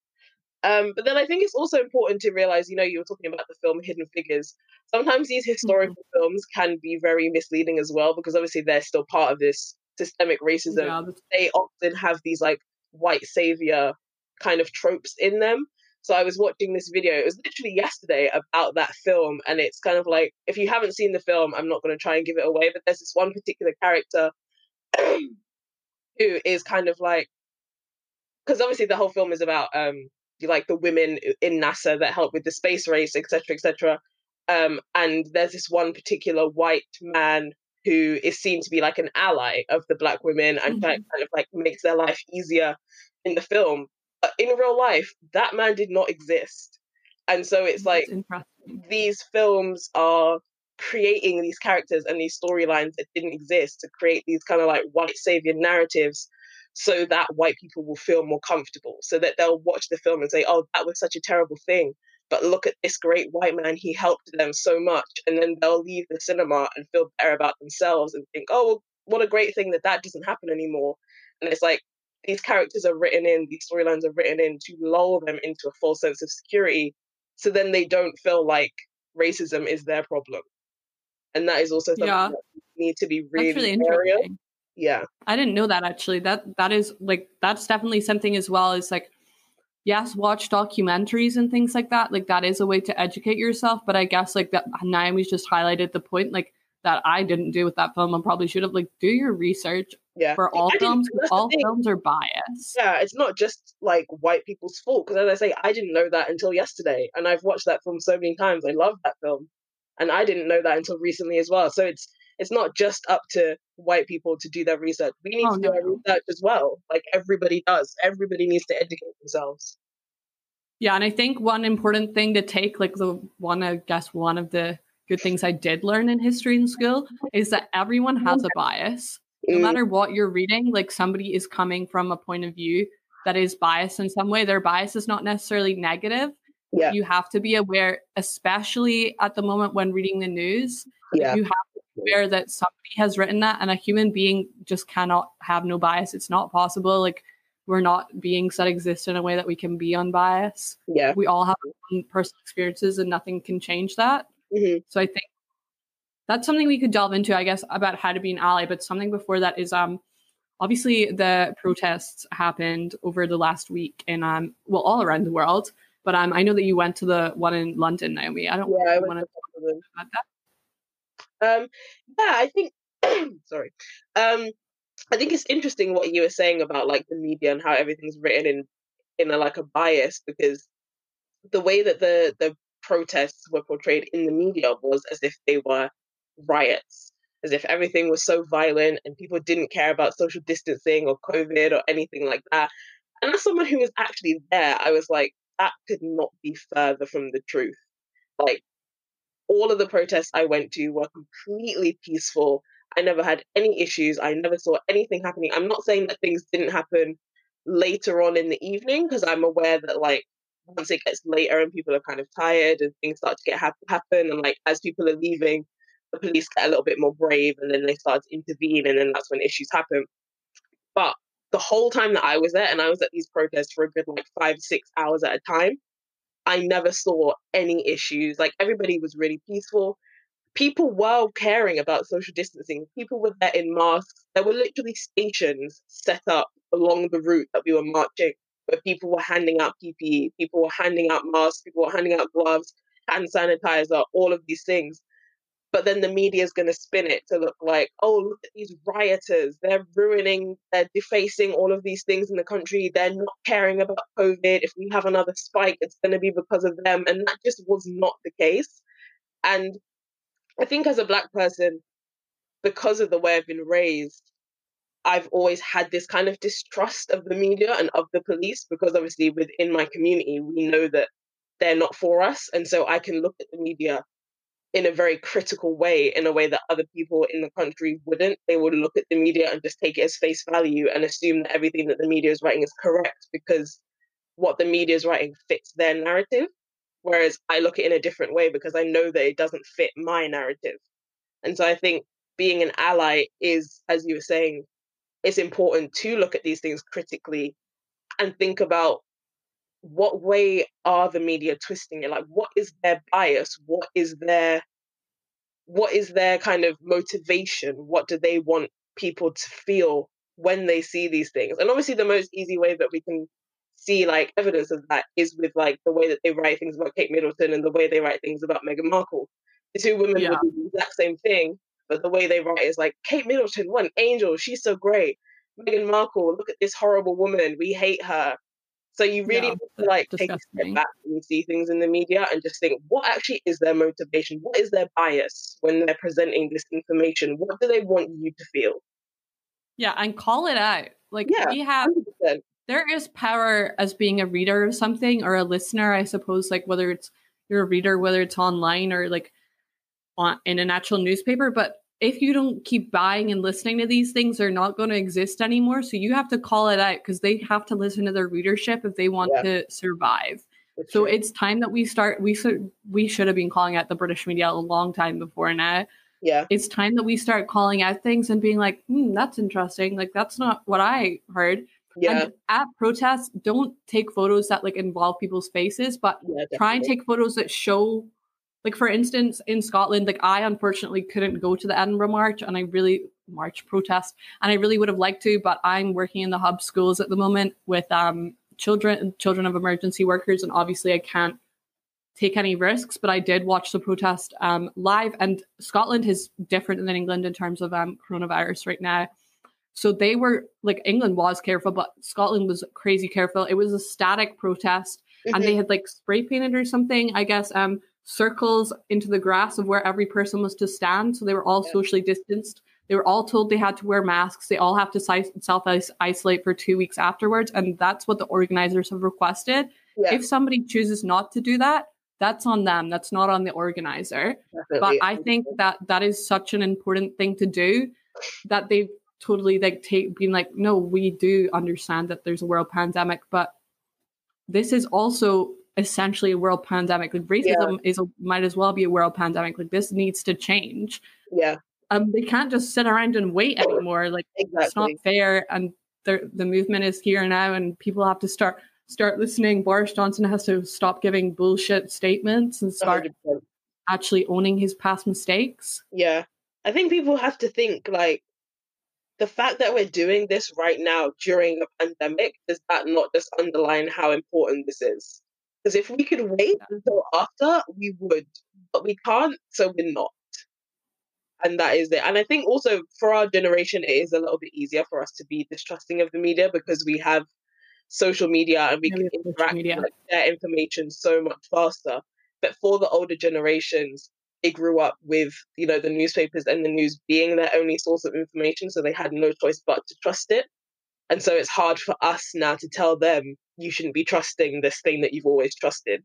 Um, but then I think it's also important to realize, you know, you were talking about the film Hidden Figures. Sometimes these historical mm-hmm. films can be very misleading as well, because obviously they're still part of this systemic racism. Yeah, they often have these like white savior kind of tropes in them. So I was watching this video. It was literally yesterday about that film, and it's kind of like if you haven't seen the film, I'm not going to try and give it away. But there's this one particular character who is kind of like because obviously the whole film is about um like the women in NASA that help with the space race, etc., etc. Um, and there's this one particular white man who is seen to be like an ally of the black women and mm-hmm. kind of like makes their life easier in the film. But in real life, that man did not exist. And so it's like these films are creating these characters and these storylines that didn't exist to create these kind of like white savior narratives so that white people will feel more comfortable, so that they'll watch the film and say, oh, that was such a terrible thing. But look at this great white man, he helped them so much. And then they'll leave the cinema and feel better about themselves and think, oh, well, what a great thing that that doesn't happen anymore. And it's like, these characters are written in, these storylines are written in to lull them into a false sense of security. So then they don't feel like racism is their problem. And that is also something yeah. that need to be really, really interesting. Yeah. I didn't know that actually. That that is like that's definitely something as well is like yes, watch documentaries and things like that. Like that is a way to educate yourself. But I guess like that Naomi's just highlighted the point like that I didn't do with that film and probably should have like do your research yeah. for all films. All films are biased. Yeah, it's not just like white people's fault. Because as I say, I didn't know that until yesterday, and I've watched that film so many times. I love that film, and I didn't know that until recently as well. So it's it's not just up to white people to do their research. We need oh, to do our research as well. Like everybody does. Everybody needs to educate themselves. Yeah, and I think one important thing to take, like the one, I guess, one of the good things I did learn in history in school is that everyone has a bias. No mm. matter what you're reading, like somebody is coming from a point of view that is biased in some way. Their bias is not necessarily negative. Yeah. You have to be aware, especially at the moment when reading the news. Yeah. You have aware that somebody has written that and a human being just cannot have no bias. It's not possible. Like we're not beings that exist in a way that we can be unbiased. Yeah. We all have personal experiences and nothing can change that. Mm-hmm. So I think that's something we could delve into, I guess, about how to be an ally. But something before that is um obviously the protests happened over the last week in um well all around the world. But um I know that you went to the one in London, Naomi. I don't yeah, I want to talk about that. Um yeah, I think sorry. Um I think it's interesting what you were saying about like the media and how everything's written in in a like a bias because the way that the the protests were portrayed in the media was as if they were riots, as if everything was so violent and people didn't care about social distancing or COVID or anything like that. And as someone who was actually there, I was like, that could not be further from the truth. Like, all of the protests I went to were completely peaceful. I never had any issues. I never saw anything happening. I'm not saying that things didn't happen later on in the evening because I'm aware that like once it gets later and people are kind of tired and things start to get ha- happen and like as people are leaving the police get a little bit more brave and then they start to intervene and then that's when issues happen but the whole time that i was there and i was at these protests for a good like five six hours at a time i never saw any issues like everybody was really peaceful. People were caring about social distancing. People were there in masks. There were literally stations set up along the route that we were marching where people were handing out PPE, people were handing out masks, people were handing out gloves, hand sanitizer, all of these things. But then the media is going to spin it to look like, oh, look at these rioters. They're ruining, they're defacing all of these things in the country. They're not caring about COVID. If we have another spike, it's going to be because of them. And that just was not the case. And I think as a Black person, because of the way I've been raised, I've always had this kind of distrust of the media and of the police because obviously within my community, we know that they're not for us. And so I can look at the media in a very critical way, in a way that other people in the country wouldn't. They would look at the media and just take it as face value and assume that everything that the media is writing is correct because what the media is writing fits their narrative. Whereas I look at it in a different way because I know that it doesn't fit my narrative. And so I think being an ally is, as you were saying, it's important to look at these things critically and think about what way are the media twisting it like what is their bias what is their what is their kind of motivation what do they want people to feel when they see these things and obviously the most easy way that we can see like evidence of that is with like the way that they write things about Kate Middleton and the way they write things about Meghan Markle. The two women yeah. would do the exact same thing, but the way they write is like Kate Middleton, what an angel, she's so great. Meghan Markle, look at this horrible woman, we hate her. So you really yeah, need to like take a step back when you see things in the media and just think, what actually is their motivation? What is their bias when they're presenting this information? What do they want you to feel? Yeah, and call it out. Like yeah, we have 100%. there is power as being a reader of something or a listener, I suppose, like whether it's you're a reader, whether it's online or like on in an actual newspaper, but if you don't keep buying and listening to these things, they're not going to exist anymore. So you have to call it out because they have to listen to their readership if they want yeah. to survive. That's so true. it's time that we start. We should we should have been calling out the British media a long time before now. Yeah, it's time that we start calling out things and being like, hmm, "That's interesting. Like that's not what I heard." Yeah. And at protests, don't take photos that like involve people's faces, but yeah, try and take photos that show like for instance in scotland like i unfortunately couldn't go to the edinburgh march and i really march protest and i really would have liked to but i'm working in the hub schools at the moment with um children children of emergency workers and obviously i can't take any risks but i did watch the protest um live and scotland is different than england in terms of um coronavirus right now so they were like england was careful but scotland was crazy careful it was a static protest mm-hmm. and they mm-hmm. had like spray painted or something i guess um circles into the grass of where every person was to stand. So they were all yeah. socially distanced. They were all told they had to wear masks. They all have to self isolate for two weeks afterwards. And that's what the organizers have requested. Yeah. If somebody chooses not to do that, that's on them. That's not on the organizer. Definitely. But I think that that is such an important thing to do that they've totally like take being like, no, we do understand that there's a world pandemic, but this is also essentially a world pandemic. Like racism yeah. is a, might as well be a world pandemic. Like this needs to change. Yeah. Um, they can't just sit around and wait anymore. Like exactly. it's not fair. And the the movement is here now, and people have to start start listening. Boris Johnson has to stop giving bullshit statements and start 100%. actually owning his past mistakes. Yeah, I think people have to think like the fact that we're doing this right now during a pandemic does that not just underline how important this is? Because if we could wait until after, we would, but we can't, so we're not. And that is it. And I think also for our generation, it is a little bit easier for us to be distrusting of the media because we have social media and we can interact and like, share information so much faster. But for the older generations, they grew up with you know the newspapers and the news being their only source of information, so they had no choice but to trust it. And so it's hard for us now to tell them you shouldn't be trusting this thing that you've always trusted.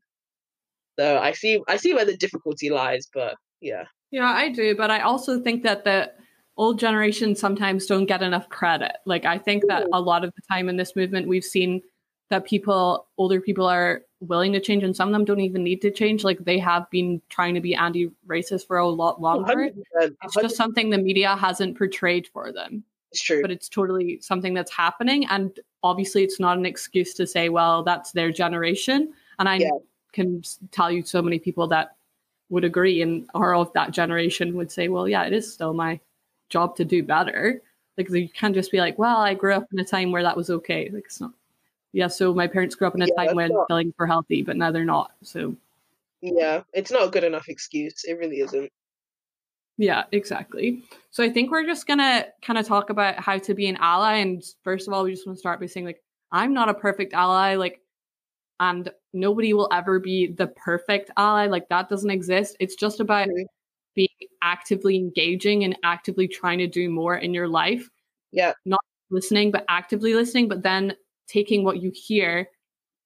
So I see I see where the difficulty lies, but yeah. Yeah, I do, but I also think that the old generation sometimes don't get enough credit. Like I think that mm-hmm. a lot of the time in this movement we've seen that people older people are willing to change and some of them don't even need to change like they have been trying to be anti-racist for a lot longer 100%, it's just something the media hasn't portrayed for them it's true. But it's totally something that's happening. And obviously, it's not an excuse to say, well, that's their generation. And I yeah. can tell you so many people that would agree and are of that generation would say, well, yeah, it is still my job to do better. Like, you can't just be like, well, I grew up in a time where that was okay. Like, it's not. Yeah, so my parents grew up in a yeah, time when not... fillings were healthy, but now they're not. So, yeah, it's not a good enough excuse. It really isn't. Yeah, exactly. So I think we're just gonna kind of talk about how to be an ally. And first of all, we just want to start by saying, like, I'm not a perfect ally, like, and nobody will ever be the perfect ally. Like that doesn't exist. It's just about mm-hmm. being actively engaging and actively trying to do more in your life. Yeah. Not listening, but actively listening, but then taking what you hear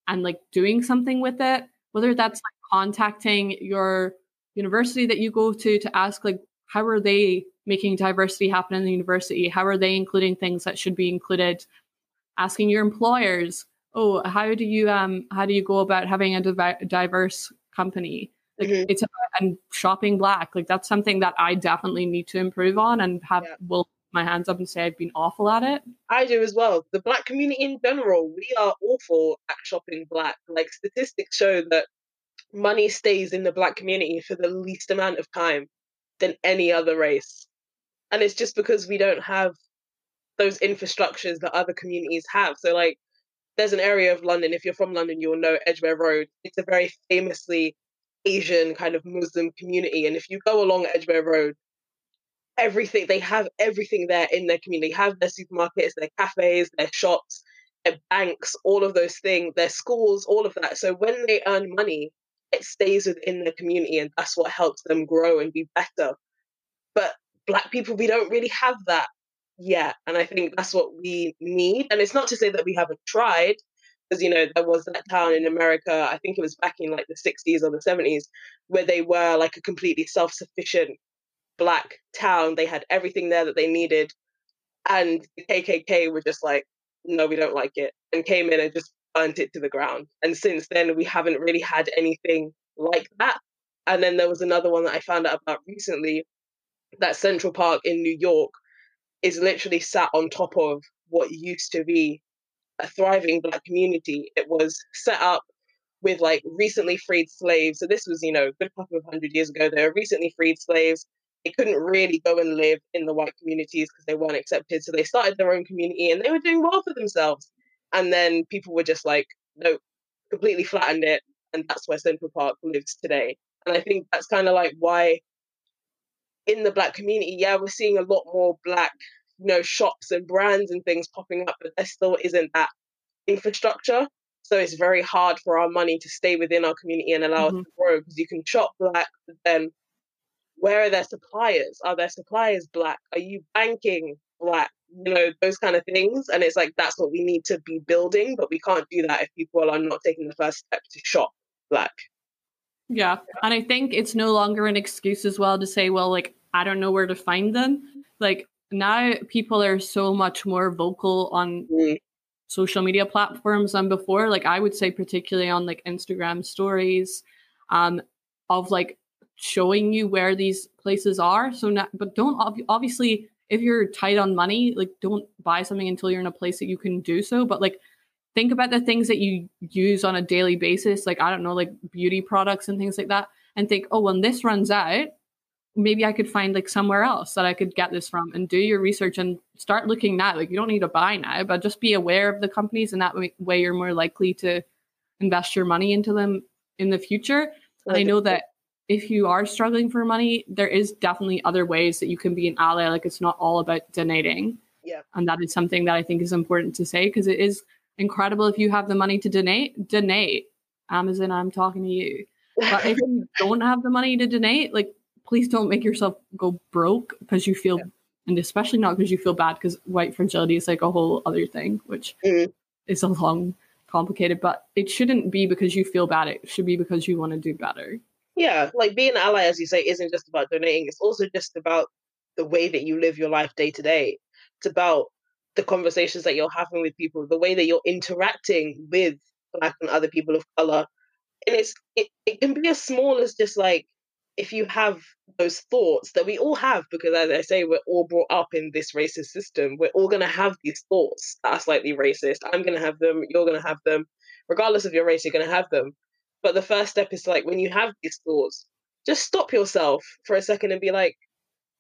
and like doing something with it, whether that's like contacting your university that you go to to ask like how are they making diversity happen in the university? How are they including things that should be included? Asking your employers, oh, how do you um how do you go about having a div- diverse company? Like mm-hmm. it's about, and shopping black. Like that's something that I definitely need to improve on and have yeah. will my hands up and say I've been awful at it. I do as well. The black community in general, we are awful at shopping black. Like statistics show that money stays in the black community for the least amount of time than any other race. And it's just because we don't have those infrastructures that other communities have. So, like, there's an area of London, if you're from London, you'll know Edgware Road. It's a very famously Asian kind of Muslim community. And if you go along Edgware Road, everything, they have everything there in their community. They have their supermarkets, their cafes, their shops, their banks, all of those things, their schools, all of that. So when they earn money, it stays within the community and that's what helps them grow and be better. But black people, we don't really have that yet. And I think that's what we need. And it's not to say that we haven't tried, because you know, there was that town in America, I think it was back in like the 60s or the 70s, where they were like a completely self-sufficient black town. They had everything there that they needed. And the KKK were just like, no, we don't like it, and came in and just burnt it to the ground. And since then, we haven't really had anything like that. And then there was another one that I found out about recently that Central Park in New York is literally sat on top of what used to be a thriving black community. It was set up with like recently freed slaves. So this was, you know, a good couple of hundred years ago. They were recently freed slaves. They couldn't really go and live in the white communities because they weren't accepted. So they started their own community and they were doing well for themselves. And then people were just like, nope, completely flattened it. And that's where Central Park lives today. And I think that's kind of like why in the black community, yeah, we're seeing a lot more black, you know, shops and brands and things popping up, but there still isn't that infrastructure. So it's very hard for our money to stay within our community and allow mm-hmm. us to grow because you can shop black, but then where are their suppliers? Are their suppliers black? Are you banking black? You know, those kind of things. And it's like that's what we need to be building, but we can't do that if people are not taking the first step to shop black. Yeah. And I think it's no longer an excuse as well to say, well, like, I don't know where to find them. Like, now people are so much more vocal on mm social media platforms than before. Like I would say, particularly on like Instagram stories, um, of like showing you where these places are. So, now, but don't ob- obviously if you're tight on money, like don't buy something until you're in a place that you can do so. But like think about the things that you use on a daily basis, like I don't know, like beauty products and things like that, and think, oh, when this runs out, maybe I could find like somewhere else that I could get this from and do your research and start looking now. Like you don't need to buy now, but just be aware of the companies and that way you're more likely to invest your money into them in the future. And I know that if you are struggling for money, there is definitely other ways that you can be an ally. Like it's not all about donating. Yeah. And that is something that I think is important to say because it is incredible if you have the money to donate, donate. Amazon, I'm talking to you. But if you don't have the money to donate, like please don't make yourself go broke because you feel, yeah. and especially not because you feel bad because white fragility is like a whole other thing, which mm-hmm. is a long, complicated, but it shouldn't be because you feel bad. It should be because you want to do better. Yeah, like being an ally, as you say, isn't just about donating. It's also just about the way that you live your life day to day. It's about the conversations that you're having with people, the way that you're interacting with black and other people of color. And it's it, it can be as small as just like if you have those thoughts that we all have, because as I say, we're all brought up in this racist system, we're all going to have these thoughts that are slightly racist. I'm going to have them, you're going to have them. Regardless of your race, you're going to have them. But the first step is like when you have these thoughts, just stop yourself for a second and be like,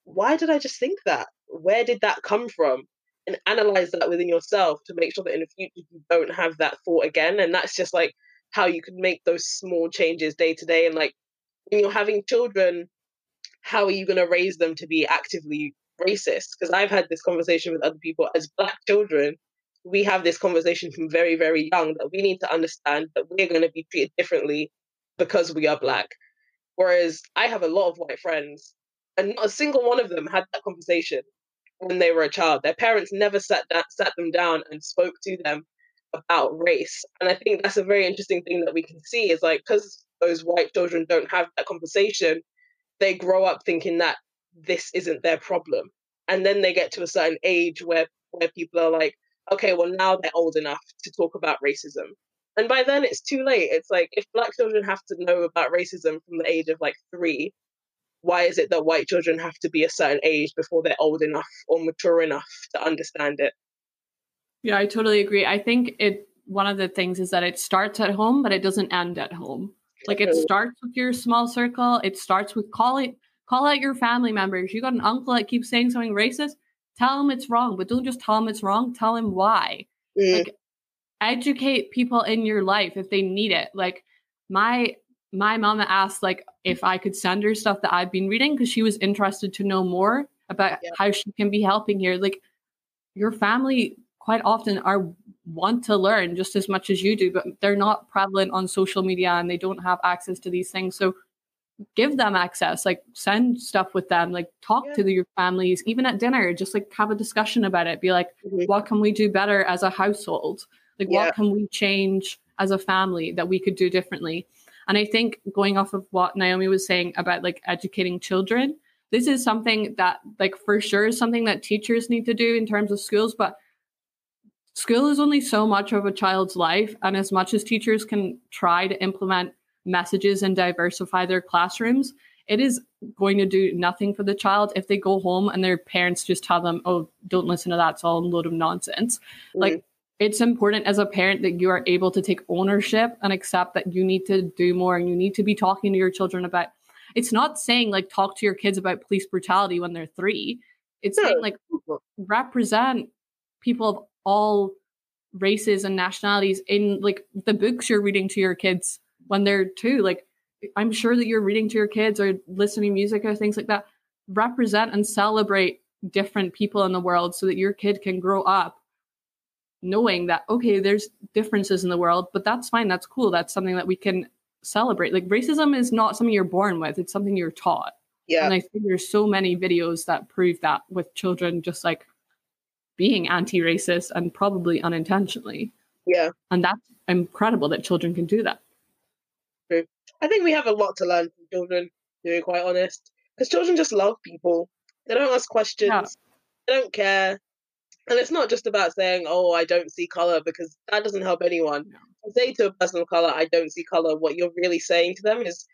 why did I just think that? Where did that come from? And analyze that within yourself to make sure that in the future you don't have that thought again. And that's just like how you can make those small changes day to day and like when you're having children, how are you going to raise them to be actively racist? Because I've had this conversation with other people as black children. We have this conversation from very, very young that we need to understand that we're going to be treated differently because we are black. Whereas I have a lot of white friends, and not a single one of them had that conversation when they were a child. Their parents never sat sat them down and spoke to them about race. And I think that's a very interesting thing that we can see is like because those white children don't have that conversation, they grow up thinking that this isn't their problem. And then they get to a certain age where where people are like, okay, well now they're old enough to talk about racism. And by then it's too late. It's like if black children have to know about racism from the age of like three, why is it that white children have to be a certain age before they're old enough or mature enough to understand it? Yeah, I totally agree. I think it one of the things is that it starts at home, but it doesn't end at home. Like it starts with your small circle. It starts with calling call out your family members. You got an uncle that keeps saying something racist, tell them it's wrong, but don't just tell them it's wrong. Tell them why. Mm. Like educate people in your life if they need it. Like my my mama asked like if I could send her stuff that I've been reading because she was interested to know more about yeah. how she can be helping here. Like your family quite often are want to learn just as much as you do, but they're not prevalent on social media and they don't have access to these things. So give them access, like send stuff with them, like talk yeah. to your families, even at dinner, just like have a discussion about it. Be like, mm-hmm. what can we do better as a household? Like, yeah. what can we change as a family that we could do differently? And I think going off of what Naomi was saying about like educating children, this is something that like for sure is something that teachers need to do in terms of schools but school is only so much of a child's life and as much as teachers can try to implement messages and diversify their classrooms it is going to do nothing for the child if they go home and their parents just tell them oh don't listen to that. It's all a load of nonsense. Mm-hmm. like it's important as a parent that you are able to take ownership and accept that you need to do more and you need to be talking to your children about it's not saying like talk to your kids about police brutality when they're three. It's saying like represent people of all races and nationalities in like the books you're reading to your kids when they're two like i'm sure that you're reading to your kids or listening to music or things like that. Represent and celebrate different people in the world so that your kid can grow up knowing that okay there's differences in the world but that's fine that's cool that's something that we can celebrate. Like racism is not something you're born with it's something you're taught. Yeah. And i think there's so many videos that prove that with children just like being anti-racist and probably unintentionally. Yeah. And that's incredible that children can do that. I think we have a lot to learn from children to be quite honest because children just love people they don't ask questions yeah. they don't care and it's not just about saying, "Oh, I don't see color," because that doesn't help anyone. No. Say to a person of color, "I don't see color." What you're really saying to them is,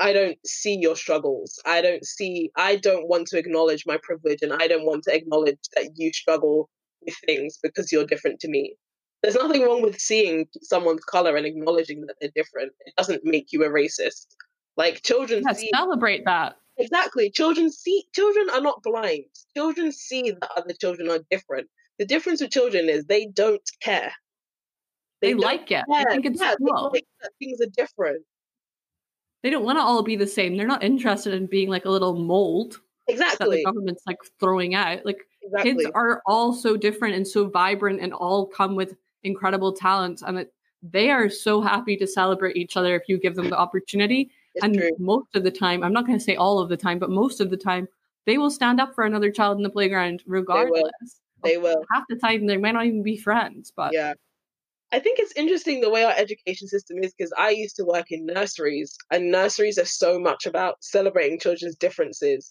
"I don't see your struggles. I don't see. I don't want to acknowledge my privilege, and I don't want to acknowledge that you struggle with things because you're different to me." There's nothing wrong with seeing someone's color and acknowledging that they're different. It doesn't make you a racist. Like children yeah, see, celebrate that. Exactly. Children see children are not blind. Children see that other children are different. The difference with children is they don't care. They, they like it. Care. Think it's yeah, cool. Like things are different. They don't want to all be the same. They're not interested in being like a little mold. Exactly. That the government's like throwing out. Like exactly. kids are all so different and so vibrant and all come with incredible talents. And it, they are so happy to celebrate each other if you give them the opportunity. It's and true. most of the time, I'm not going to say all of the time, but most of the time, they will stand up for another child in the playground regardless. They will. Half the time, they might not even be friends. But yeah, I think it's interesting the way our education system is because I used to work in nurseries, and nurseries are so much about celebrating children's differences.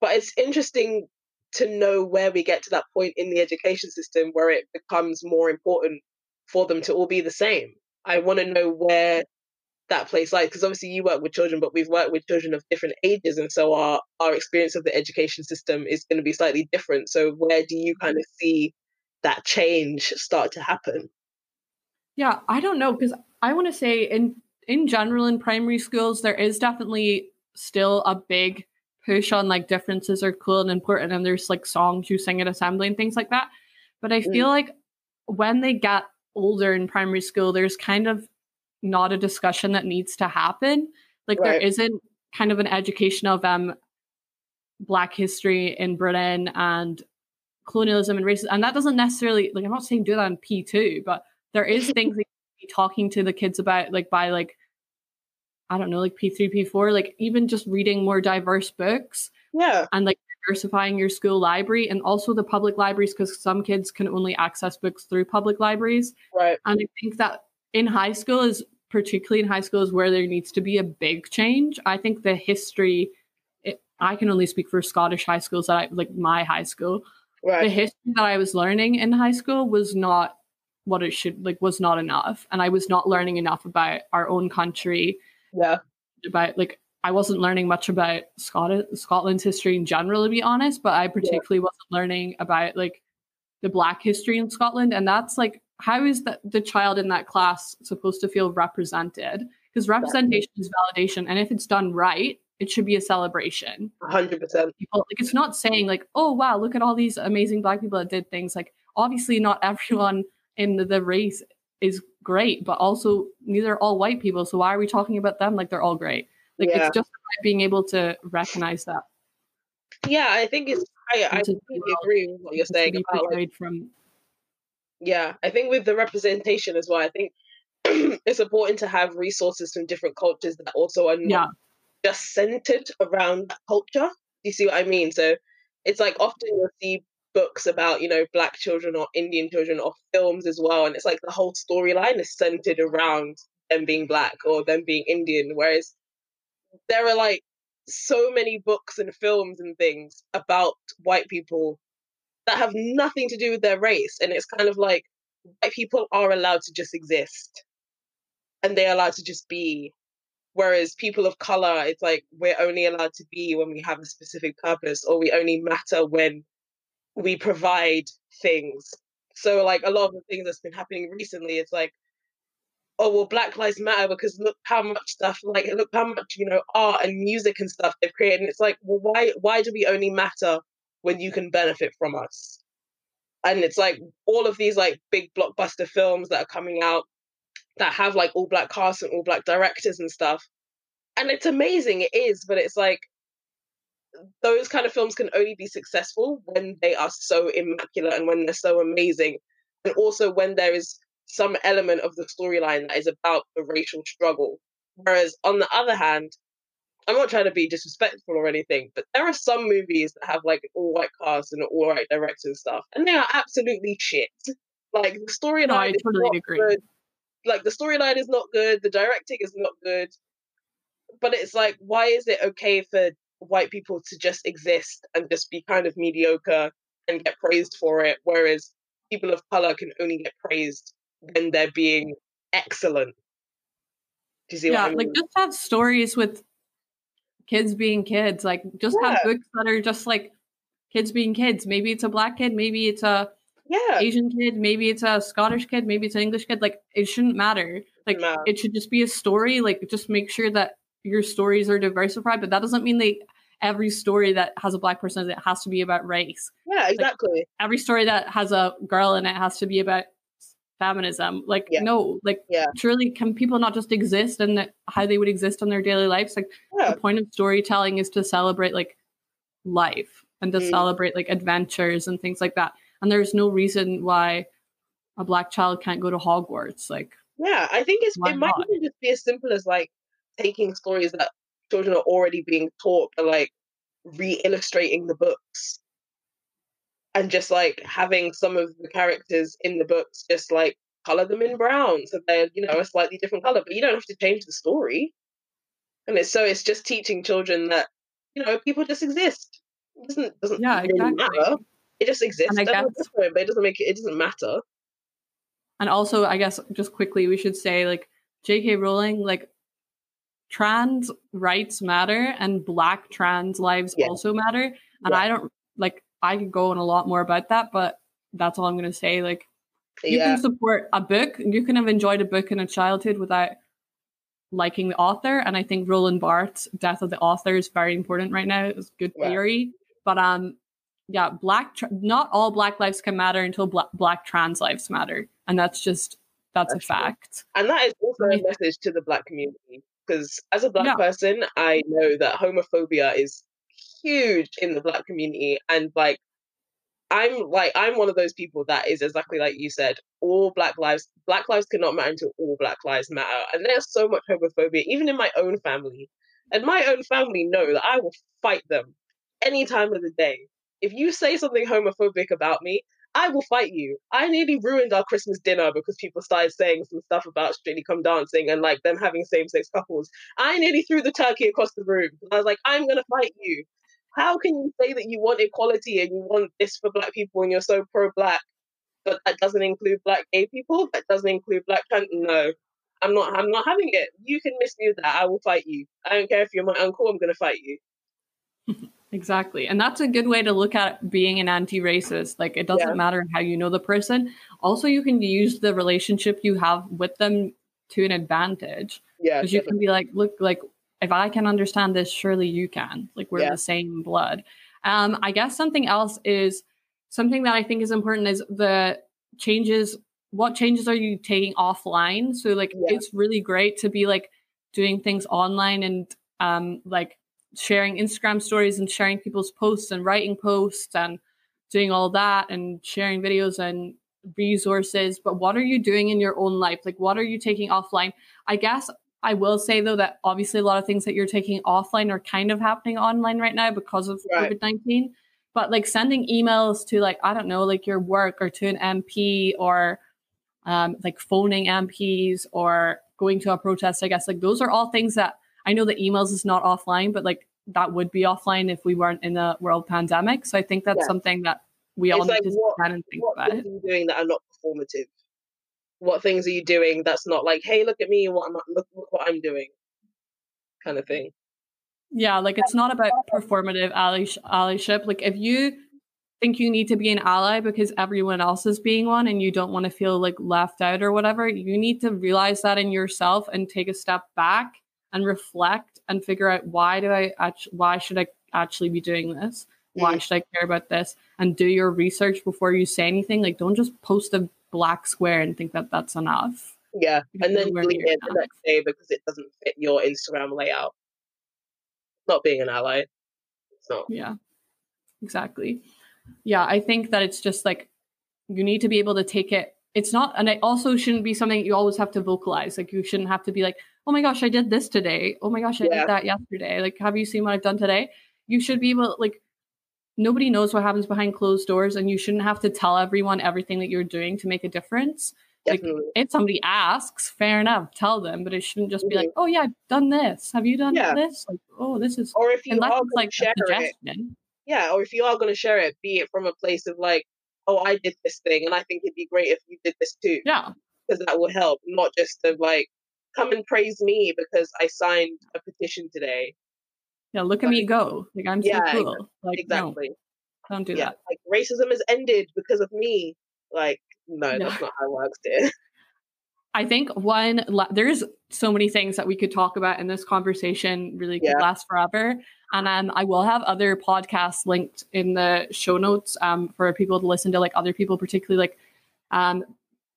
But it's interesting to know where we get to that point in the education system where it becomes more important for them to all be the same. I want to know where that place lies because obviously you work with children but we've worked with children of different ages and so our our experience of the education system is going to be slightly different. So where do you kind of mm-hmm. see that change start to happen? Yeah i don't know because i want to say in in general in primary schools there is definitely still a big push on like differences are cool and important and there's like songs you sing at assembly and things like that but i feel mm. like when they get older in primary school there's kind of not a discussion that needs to happen. Like right. there isn't kind of an education of um black history in Britain and colonialism and racism. And that doesn't necessarily like I'm not saying do that in P2, but there is things that you be talking to the kids about like by like I don't know, like P3, P4, like even just reading more diverse books. Yeah. And like diversifying your school library and also the public libraries because some kids can only access books through public libraries. Right. And I think that in high school is particularly in high school is where there needs to be a big change. I think the history it, I can only speak for Scottish high schools that I like my high school. Right. The history that I was learning in high school was not what it should like was not enough and I was not learning enough about our own country. Yeah. About like I wasn't learning much about Scotland Scotland's history in general to be honest, but I particularly yeah. wasn't learning about like the black history in Scotland and that's like how is the, the child in that class supposed to feel represented? Because representation is validation. And if it's done right, it should be a celebration. 100%. People, like, it's not saying, like, oh, wow, look at all these amazing Black people that did things. Like, obviously, not everyone in the race is great, but also neither are all white people. So why are we talking about them like they're all great? Like, yeah. it's just being able to recognize that. Yeah, I think it's, I, I completely agree with what you're saying about like, from yeah, I think with the representation as well, I think it's important to have resources from different cultures that also are not yeah. just centered around that culture. Do you see what I mean? So it's like often you'll see books about, you know, black children or Indian children or films as well. And it's like the whole storyline is centered around them being black or them being Indian. Whereas there are like so many books and films and things about white people that have nothing to do with their race. And it's kind of like white people are allowed to just exist and they're allowed to just be. Whereas people of color, it's like we're only allowed to be when we have a specific purpose or we only matter when we provide things. So, like a lot of the things that's been happening recently, it's like, oh well, Black Lives Matter because look how much stuff, like look how much you know art and music and stuff they've created, and it's like, well, why why do we only matter when you can benefit from us? And it's like all of these like big blockbuster films that are coming out that have like all black casts and all black directors and stuff. And it's amazing, it is, but it's like those kind of films can only be successful when they are so immaculate and when they're so amazing. And also when there is some element of the storyline that is about the racial struggle. Whereas on the other hand, I'm not trying to be disrespectful or anything, but there are some movies that have like all white cast and all white directors and stuff, and they are absolutely shit. Like the storyline no, I is totally not agree. good. Like the storyline is not good, the directing is not good. But it's like, why is it okay for white people to just exist and just be kind of mediocre and get praised for it, whereas people of color can only get praised when they're being excellent? Do you see yeah, what I mean? like just have stories with kids being kids. Like just Yeah. have books that are just like kids being kids. Maybe it's a black kid, maybe it's a yeah, Asian kid, maybe it's a Scottish kid, maybe it's an English kid. Like it shouldn't matter. Like matter. it should just be a story. Like just make sure that your stories are diversified, but that doesn't mean they every story that has a black person in it has to be about race. yeah, exactly. Every story that has a girl in it has to be about feminism. Like Yeah. no, like Yeah. surely can people not just exist and how they would exist in their daily lives? Like Yeah, the point of storytelling is to celebrate like life and to Mm. celebrate like adventures and things like that. And there's no reason why a black child can't go to Hogwarts. Like yeah. I think it's it might not? even just be as simple as like taking stories that children are already being taught, but like re-illustrating the books. And just like having some of the characters in the books just like color them in brown so they're you know a slightly different color but you don't have to change the story. And it's so it's just teaching children that you know people just exist. It doesn't doesn't Yeah, really exactly. matter. It just exists And I They're guess- but it doesn't make it it doesn't matter. And also I guess just quickly we should say like JK Rowling like trans rights matter and black trans lives Yeah. also matter. And Yeah. I don't like I could go on a lot more about that, but that's all I'm gonna say. Like you yeah can support a book you can have enjoyed a book in a childhood without liking the author and i think roland barthes death of the author is very important right now it's good theory but um yeah black tr- not all black lives can matter until black, black trans lives matter and that's just that's, That's a true. fact And that is also a message to the black community. Because as a black Yeah. person, I know that homophobia is huge in the black community. And like, I'm like, I'm one of those people that is exactly like you said, all black lives, black lives cannot matter until all black lives matter. And there's so much homophobia, even in my own family. And my own family know that I will fight them any time of the day. If you say something homophobic about me, I will fight you. I nearly ruined our Christmas dinner because people started saying some stuff about Strictly Come Dancing and like them having same sex couples. I nearly threw the turkey across the room. I was like, I'm gonna fight you. How can you say that you want equality and you want this for black people and you're so pro black, but that doesn't include black gay people? That doesn't include black trans? No, I'm not. I'm not having it. You can misuse that. I will fight you. I don't care if you're my uncle. I'm gonna fight you. exactly. And that's a good way to look at being an anti-racist. Like it doesn't Yeah. matter how you know the person. Also you can use the relationship you have with them to an advantage. Yeah, because you can be like look like if i can understand this surely you can. Like we're Yeah. the same blood. Um i guess something else is something that i think is important is the changes what changes are you taking offline? So like Yeah. it's really great to be like doing things online and um like sharing instagram stories and sharing people's posts and writing posts and doing all that and sharing videos and resources but what are you doing in your own life like what are you taking offline i guess I will say though that obviously a lot of things that you're taking offline are kind of happening online right now because of Right. COVID nineteen. But like sending emails to like I don't know like your work or to an MP or um, like phoning MPs or going to a protest, I guess like those are all things that I know that emails is not offline, but like that would be offline if we weren't in a world pandemic. So I think that's Yeah. something that we all It's need to what- and think what about. things are you doing that are not performative? What things are you doing that's not like, hey, look at me, what am I, look, look what I'm doing, kind of thing. Yeah, like it's not about performative allyship. Like if you think you need to be an ally because everyone else is being one and you don't want to feel like left out or whatever, you need to realize that in yourself and take a step back and reflect and figure out why do I actually why should I actually be doing this? Why Mm. should I care about this? And do your research before you say anything. Like don't just post a black square and think that that's enough. Yeah, and then delete it the next day because it doesn't fit your Instagram layout. Not being an ally. It's not. Yeah, exactly. Yeah, I think that it's just like you need to be able to take it. It's not, and it also shouldn't be something you always have to vocalize. Like you shouldn't have to be like, oh my gosh, I did this today. Oh my gosh, I Yeah. did that yesterday. Like, have you seen what I've done today? You should be able, like, nobody knows what happens behind closed doors, and you shouldn't have to tell everyone everything that you're doing to make a difference. Like, if somebody asks, fair enough, tell them, but it shouldn't just be Mhm. like, oh yeah, I've done this. Have you done Yeah. this? Like, oh, this is Or if you unless are going like to share it, yeah, or if you are going to share it, be it from a place of like, oh, I did this thing, and I think it'd be great if you did this too, Yeah. because that will help. Not just of like, come and praise me because I signed a petition today. Yeah, look at Like- me go. Like I'm so Yeah, exa- cool. Like exactly. no, don't do yeah, that. like racism has ended because of me. Like, no, Yeah. that's not how it works, dear. I think one la- there's so many things that we could talk about in this conversation. Really could Yeah. last forever. And um, I will have other podcasts linked in the show notes um, for people to listen to, like other people, particularly like um,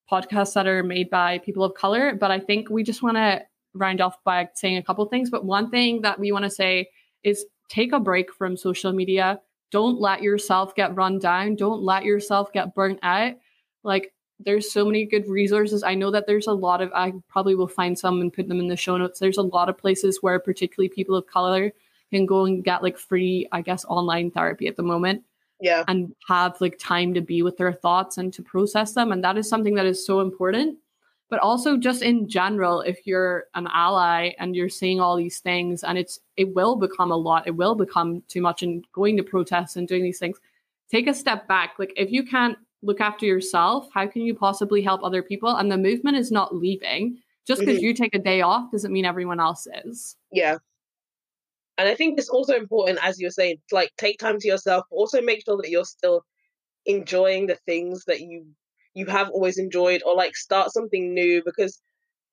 podcasts that are made by people of color. But I think we just want to round off by saying a couple things. But one thing that we want to say is take a break from social media. Don't let yourself get run down. Don't let yourself get burnt out. Like there's so many good resources. I know that there's a lot of I probably will find some and put them in the show notes. There's a lot of places where particularly people of color can go and get like free, I guess, online therapy at the moment Yeah, and have like time to be with their thoughts and to process them. And that is something that is so important. But also just in general, if you're an ally and you're seeing all these things and it's it will become a lot, it will become too much and going to protests and doing these things, take a step back. Like if you can't look after yourself, how can you possibly help other people? And the movement is not leaving. Just because Mhm. you take a day off doesn't mean everyone else is. yeah. And I think it's also important, as you were saying, like take time to yourself, but also make sure that you're still enjoying the things that you you have always enjoyed, or like start something new. Because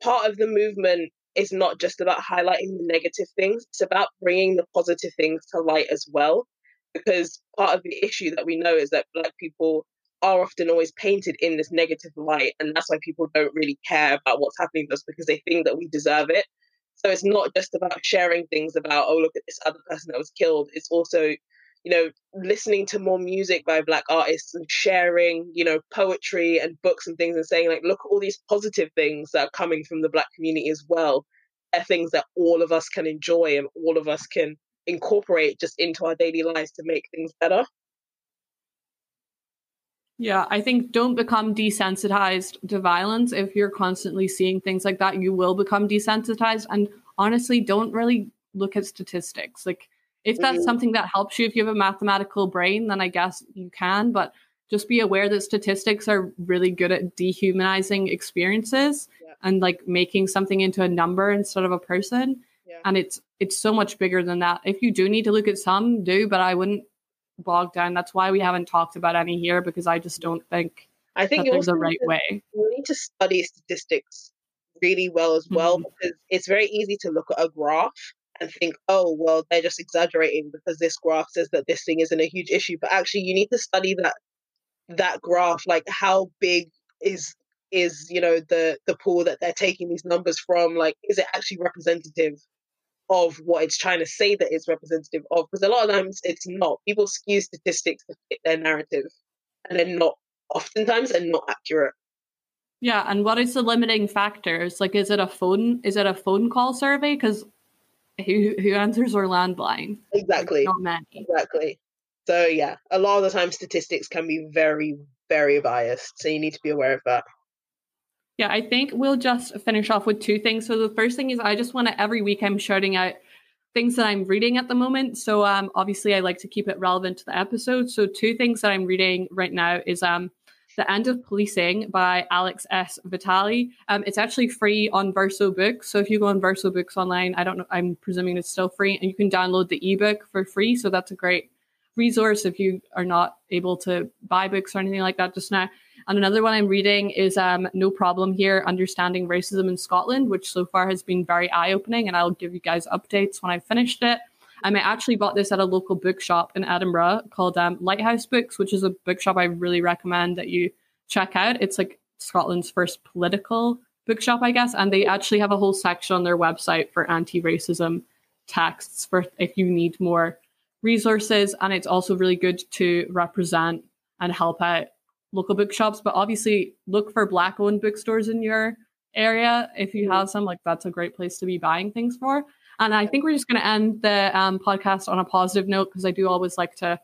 part of the movement is not just about highlighting the negative things; it's about bringing the positive things to light as well. Because part of the issue that we know is that Black people are often always painted in this negative light, and that's why people don't really care about what's happening to us because they think that we deserve it. So it's not just about sharing things about, oh, look at this other person that was killed. It's also, you know, listening to more music by Black artists and sharing, you know, poetry and books and things and saying, like, look at all these positive things that are coming from the Black community as well. They're things that all of us can enjoy and all of us can incorporate just into our daily lives to make things better. Yeah, I think don't become desensitized to violence. If you're constantly seeing things like that, you will become desensitized. And honestly, don't really look at statistics. Like, if that's Mhm. something that helps you, if you have a mathematical brain, then I guess you can. But just be aware that statistics are really good at dehumanizing experiences Yeah. and like making something into a number instead of a person. Yeah. And it's it's so much bigger than that. If you do need to look at some, do, but I wouldn't bog down. That's why we haven't talked about any here because I just don't think I think there's a right to- way. you need to study statistics really well as well Mhm. because it's very easy to look at a graph and think, oh, well, they're just exaggerating because this graph says that this thing isn't a huge issue. But actually, you need to study that that graph, like how big is is you know the the pool that they're taking these numbers from? Like, is it actually representative of what it's trying to say that it's representative of? Because a lot of times it's not. People skew statistics to fit their narrative, and they're not. Oftentimes, they're not accurate. Yeah, and what is the limiting factors? Like, is it a phone? Is it a phone call survey? Because who who answers their landline? Like, Exactly. not many. Exactly. So yeah, a lot of the time statistics can be very, very biased. So you need to be aware of that. Yeah, I think we'll just finish off with two things. So the first thing is I just want to every week I'm shouting out things that I'm reading at the moment. So um, obviously, I like to keep it relevant to the episode. So two things that I'm reading right now is um, the End of Policing by Alex S. Vitale. Um, it's actually free on Verso Books. So if you go on Verso Books online, I don't know, I'm presuming it's still free, and you can download the ebook for free. So that's a great resource if you are not able to buy books or anything like that just now. And another one I'm reading is um, No Problem Here Understanding Racism in Scotland, which so far has been very eye opening. And I'll give you guys updates when I've finished it. Um, I actually bought this at a local bookshop in Edinburgh called um, Lighthouse Books, which is a bookshop I really recommend that you check out. It's like Scotland's first political bookshop, I guess, and they actually have a whole section on their website for anti-racism texts for if you need more resources. And it's also really good to represent and help out local bookshops. But obviously, look for black-owned bookstores in your area if you have some. Like that's a great place to be buying things for. And I think we're just going to end the um, podcast on a positive note because I do always like to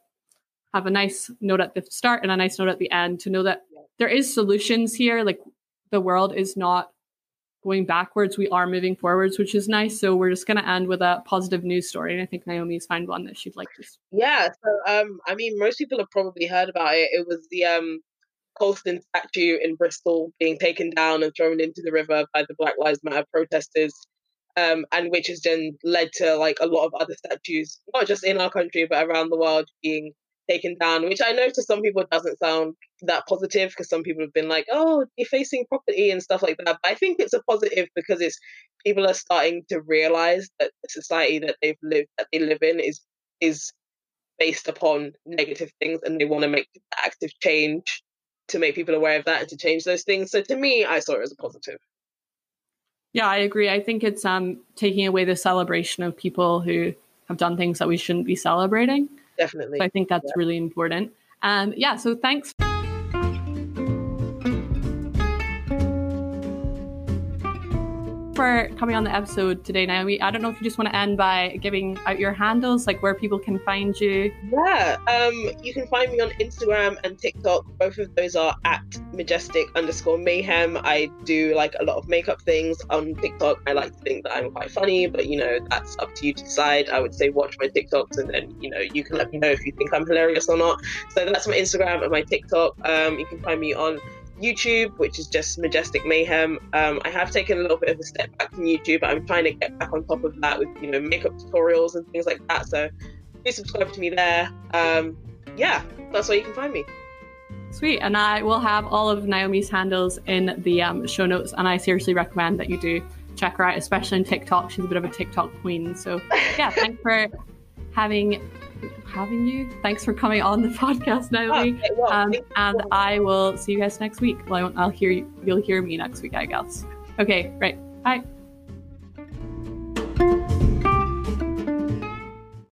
have a nice note at the start and a nice note at the end to know that there is solutions here. Like the world is not going backwards; we are moving forwards, which is nice. So we're just going to end with a positive news story, and I think Naomi's find one that she'd like to. Yeah. So um, I mean, most people have probably heard about it. It was the um Colston statue in Bristol being taken down and thrown into the river by the Black Lives Matter protesters um, and which has then led to like a lot of other statues, not just in our country but around the world, being taken down. Which I know to some people doesn't sound that positive because some people have been like, "Oh, defacing property and stuff like that." But I think it's a positive because it's people are starting to realize that the society that they've lived that they live in is is based upon negative things, and they want to make active change to make people aware of that and to change those things. So to me, I saw it as a positive. Yeah, I agree. I think it's um taking away the celebration of people who have done things that we shouldn't be celebrating. Definitely. So I think that's yeah. really important. Um yeah, so thanks for coming on the episode today, Naomi. I don't know if you just want to end by giving out your handles, like where people can find you. Yeah, um, you can find me on Instagram and TikTok. Both of those are at majestic underscore mayhem. I do like a lot of makeup things on TikTok. I like to think that I'm quite funny, but you know, that's up to you to decide. I would say watch my TikToks and then, you know, you can let me know if you think I'm hilarious or not. So that's my Instagram and my TikTok. Um, you can find me on YouTube, which is just Majestic Mayhem. Um, I have taken a little bit of a step back from YouTube, but I'm trying to get back on top of that with you know makeup tutorials and things like that. So please subscribe to me there. Um, yeah, that's where you can find me. Sweet, and I will have all of Naomi's handles in the um, show notes, and I seriously recommend that you do check her out, especially on TikTok. She's a bit of a TikTok queen. So yeah, thanks for having having you. Thanks for coming on the podcast, Naomi. Oh, well, um, and I will see you guys next week. Well, I'll hear you. You'll hear me next week, I guess. Okay, right. Bye.